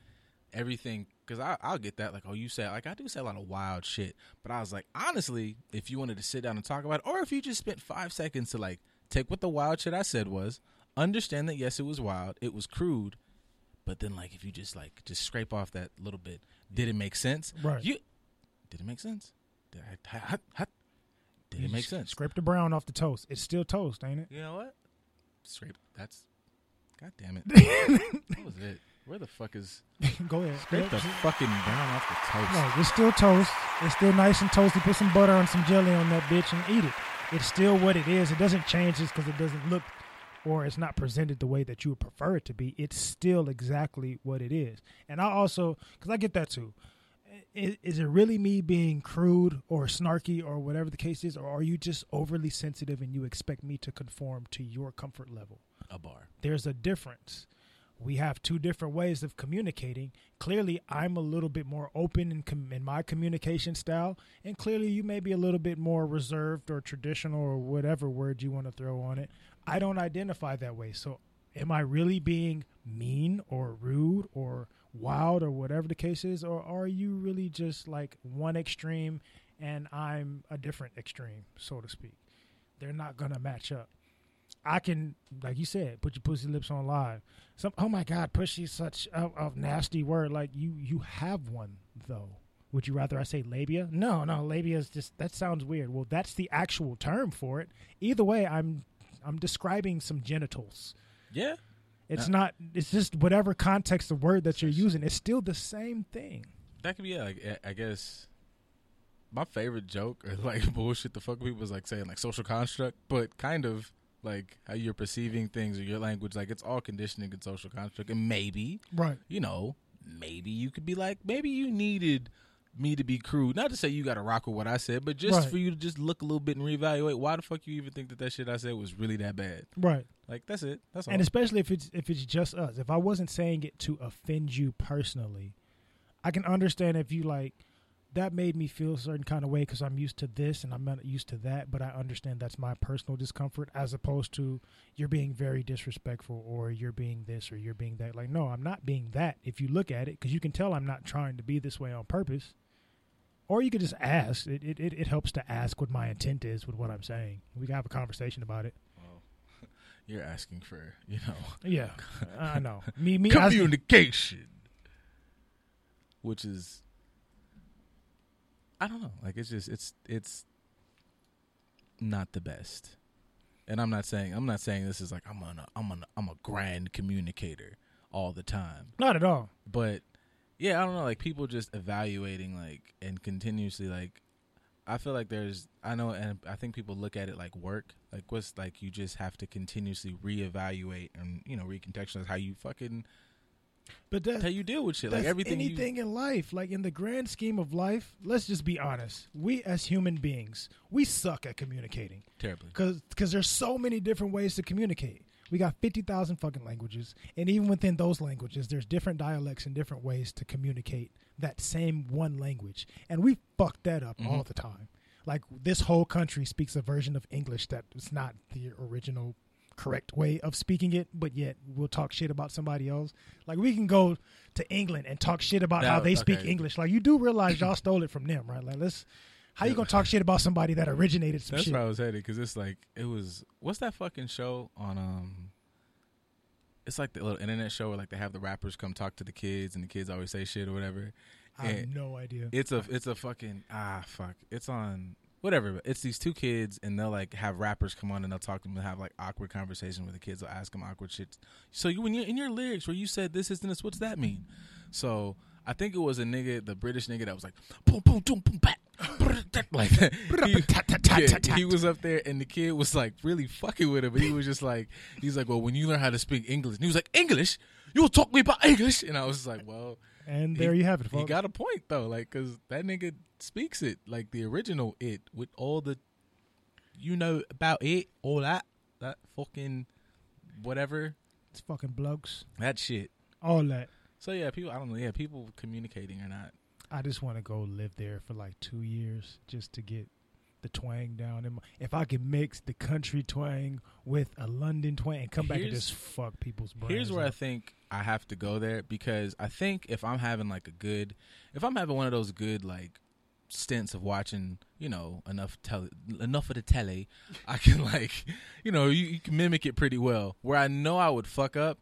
everything because I I'll get that like oh you said like I do say a lot of wild shit, but I was like honestly if you wanted to sit down and talk about it, or if you just spent five seconds to like take what the wild shit I said was understand that yes it was wild it was crude but then like if you just like just scrape off that little bit did it make sense Right. you did it make sense did, I, hot, hot, did You it make sense Scrape the brown off the toast. It's still toast, ain't it? you know what scrape that's god damn it that was it where the fuck is Go ahead. scrape the fucking brown off the toast No, it's still toast. It's still nice and toasty. Put some butter and some jelly on that bitch and eat it. It's still what it is. It doesn't change just because it doesn't look or it's not presented the way that you would prefer it to be. It's still exactly what it is. And I also, because I get that too. Is, is it really me being crude or snarky or whatever the case is, or are you just overly sensitive and you expect me to conform to your comfort level? a bar there's a difference. We have two different ways of communicating. Clearly, I'm a little bit more open in, com- in my communication style, and clearly, you may be a little bit more reserved or traditional or whatever word you want to throw on it. I don't identify that way. So, am I really being mean or rude or wild or whatever the case is, or are you really just like one extreme and I'm a different extreme, so to speak? They're not gonna match up. I can, like you said, put your pussy lips on live. Some, oh my God, pushy is such a, a nasty word. Like you, you have one though. Would you rather I say labia? No, no, labia is just that sounds weird. Well, that's the actual term for it. Either way, I'm, I'm describing some genitals. yeah It's Uh, not. It's just whatever context of word that you're using. It's still the same thing. that could be yeah, like I- I guess my favorite joke or like bullshit the fuck people is like saying like social construct, but kind of like how you're perceiving things or your language, like it's all conditioning and social construct. And maybe, Right. you know, maybe you could be like, maybe you needed me to be crude. Not to say you got to rock with what I said, but just Right. for you to just look a little bit and reevaluate why the fuck you even think that that shit I said was really that bad. Right. Like that's it. That's all. and especially if it's if it's just us if i wasn't saying it to offend you personally i can understand if you like that made me feel a certain kind of way because i'm used to this and i'm not used to that but i understand that's my personal discomfort as opposed to you're being very disrespectful or you're being this or you're being that. Like no i'm not being that if you look at it because you can tell i'm not trying to be this way on purpose. Or you could just ask. It, it, it, helps to ask what my intent is with what i'm saying. We can have a conversation about it. You're asking for you know. Yeah i know. Me me asking- communication, which is I don't know. Like it's just it's it's not the best. And I'm not saying I'm not saying this is like I'm on a I'm on a, I'm a grand communicator all the time. Not at all. But yeah, I don't know. Like people just evaluating like and continuously like. I feel like there's I know and I think people look at it like work. Like what's like you just have to continuously reevaluate and you know recontextualize how you fucking But that's, how you deal with shit. Like everything you- anything in life. Like in the grand scheme of life, let's just be honest. We as human beings, we suck at communicating terribly. because there's so many different ways to communicate. We got fifty thousand fucking languages, and even within those languages, there's different dialects and different ways to communicate that same one language, and we fuck that up mm-hmm. all the time. Like this whole country speaks a version of English that is not the original correct way of speaking it, but yet we'll talk shit about somebody else. Like we can go to England and talk shit about how That- they speak. English. Like you do realize y'all stole it from them, right? Like let's how you gonna talk shit about somebody that originated some That's shit? where I was headed because it's like it was. What's that fucking show on? Um, it's like the little internet show where like they have the rappers come talk to the kids and the kids always say shit or whatever. I have no idea. It's a it's a fucking ah fuck. It's on whatever. But it's these two kids and they'll like have rappers come on and they'll talk to them and have like awkward conversation where the kids They'll ask them awkward shit. So you when you in your lyrics where you said this is this, what's that mean? So I think it was a nigga, the British nigga that was like boom boom boom boom bat. like that. He, yeah, he was up there and the kid was like really fucking with him, but he was just like, he's like, well, when you learn how to speak English, and he was like, English, you will talk to me about English, and I was like, well, and there he- you have it, he got a point though, like, cause that nigga speaks it like the original it with all the, you know about it, all that, that fucking, whatever, it's fucking blokes. that shit. All that. So yeah, people, I don't know, yeah, people communicating or not. I just want to go live there for like two years just to get the twang down. And if I can mix the country twang with a London twang and come back and just fuck people's brains. Here's where I think I have to go there because I think if I'm having like a good, if I'm having one of those good like stints of watching, you know, enough tele, enough of the telly, I can like, you know, you, you can mimic it pretty well. Where I know I would fuck up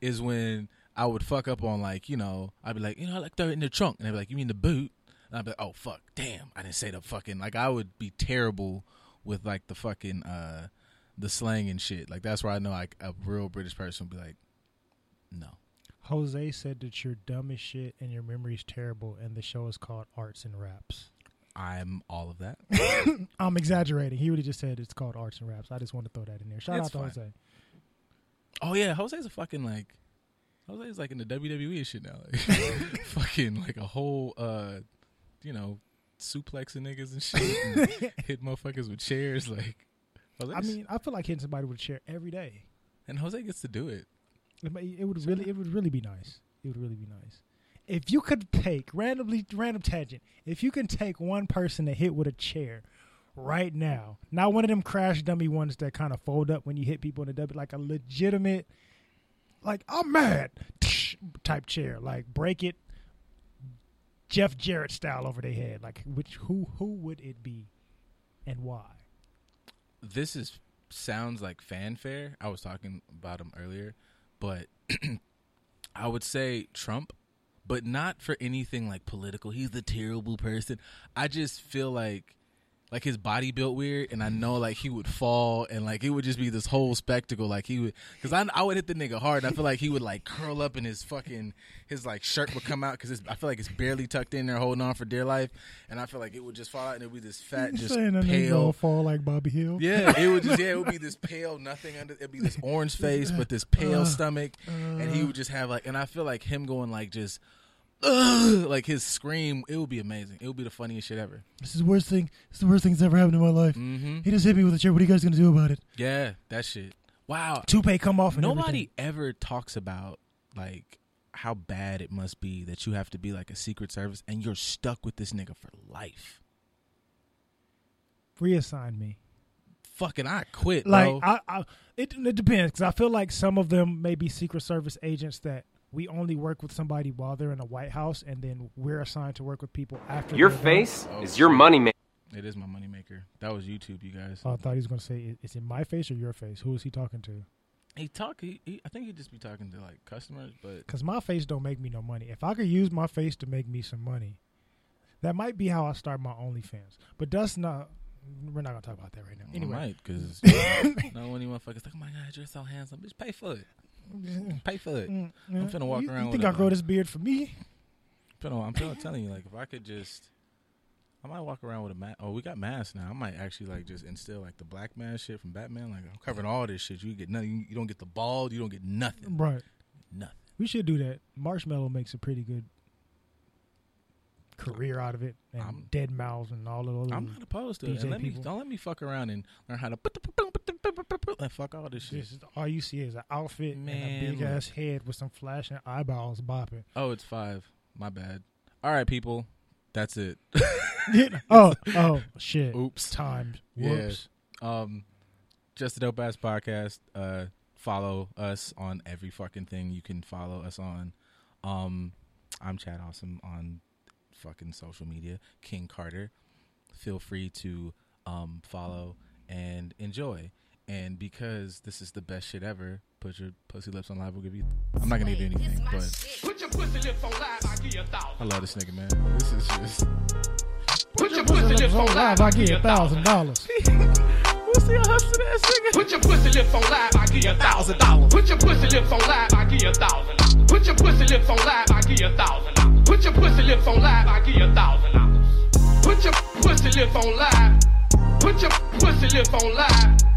is when I would fuck up on like, you know, I'd be like, you know, I like throw it in the trunk, and they'd be like, you mean the boot? And I'd be like, oh fuck, damn, I didn't say the fucking like. I would be terrible with like the fucking uh the slang and shit. Like that's where I know like a real British person would be like, no. Jose said that you're dumb as shit and your memory's terrible, and the show is called Arts and Raps. I'm all of that. I'm exaggerating. He would have just said it's called Arts and Raps. I just want to throw that in there. Shout It's out to fine. Jose. Oh yeah, Jose's a fucking like Jose's like in the WWE and shit now. Like, fucking like a whole uh you know, suplexing niggas and shit and hit motherfuckers with chairs like Jose's, I mean, I feel like hitting somebody with a chair every day. and Jose gets to do it. It, may- it would really, it would really be nice. It would really be nice if you could take randomly, random tangent. If you can take one person to hit with a chair right now, not one of them crash dummy ones that kind of fold up when you hit people in the W, like a legitimate, like I'm mad type chair, like break it, Jeff Jarrett style over their head. Like which who who would it be, and why? This is sounds like fanfare. I was talking about him earlier, but I would say Trump, but not for anything like political. He's the terrible person. I just feel like like his body built weird, and I know like he would fall, and like it would just be this whole spectacle. Like he would, because I I would hit the nigga hard, and I feel like he would like curl up, and his fucking his like shirt would come out because I feel like it's barely tucked in there, holding on for dear life, and I feel like it would just fall out, and it would be this fat, just saying a nigga pale fall like Bobby Hill. yeah, it would just yeah, it would be this pale nothing under it'd be this orange face but this pale Uh, stomach and he would just have like and I feel like him going like just Ugh, like his scream, it would be amazing. It would be the funniest shit ever. This is the worst thing. This is the worst thing that's ever happened in my life. hmm He just hit me with a chair. What are you guys gonna do about it? Yeah, that shit. Wow. Toupee come off. And Nobody ever talks about like how bad it must be that you have to be like a secret service and you're stuck with this nigga for life. everything. reassign me. Fucking I quit, Like bro. I, I it, it depends because I feel like some of them may be Secret Service agents that we only work with somebody while they're in the White House, and then we're assigned to work with people after. Your face Oh, is your money maker. it is my moneymaker. That was YouTube, you guys. Oh, I thought he was gonna say, "Is- "Is it my face or your face?" Who is he talking to? He talk. He, he, I think he'd just be talking to like customers, but Because my face don't make me no money. If I could use my face to make me some money, that might be how I start my OnlyFans. But that's not. We're not gonna talk about that right now. anyway, Anyway, because no one even motherfuckers like, oh my god, you're so handsome. Just pay for it. Pay for it. Mm, I'm finna walk you, around You think I grow this beard for me? Finna- I'm finna telling you, like, if I could just, I might walk around with a mask. Oh, we got masks now. I might actually like just instill like the black mask shit from Batman. Like, I'm covering all this shit. You get nothing. You don't get the bald. You don't get nothing. Right. Nothing. We should do that. Marshmello makes a pretty good career out of it, and I'm- deadmau5 and all of those. I'm not opposed to it. And let me people. don't let me fuck around and learn how to and fuck all this shit. Just all you see is an outfit and a big look. ass head with some flashing eyeballs bopping. Oh, it's five. My bad. All right, people. That's it. oh, oh, shit. Oops. Time. Yeah. Whoops. Um, just a dope ass podcast. Uh, follow us on every fucking thing you can follow us on. Um, I'm Chad Awesome on fucking social media. King Carter. Feel free to um follow and enjoy. And because this is the best shit ever, put your pussy lips on live. We'll give you. I'm not gonna give you anything, but Put your pussy lips on live, I give you a thousand. I love this nigga, man. This is just. Put your Pussy pussy lips lips on live, I give you a thousand dollars. What's the hustling ass nigga? Put your pussy lips on live, I give you a thousand dollars. Put your pussy lips on live, I give you a thousand. Put your pussy lips on live, I Put your pussy lips on live, I'll give you a thousand dollars. Put your pussy lips on live. Put your pussy lips on live.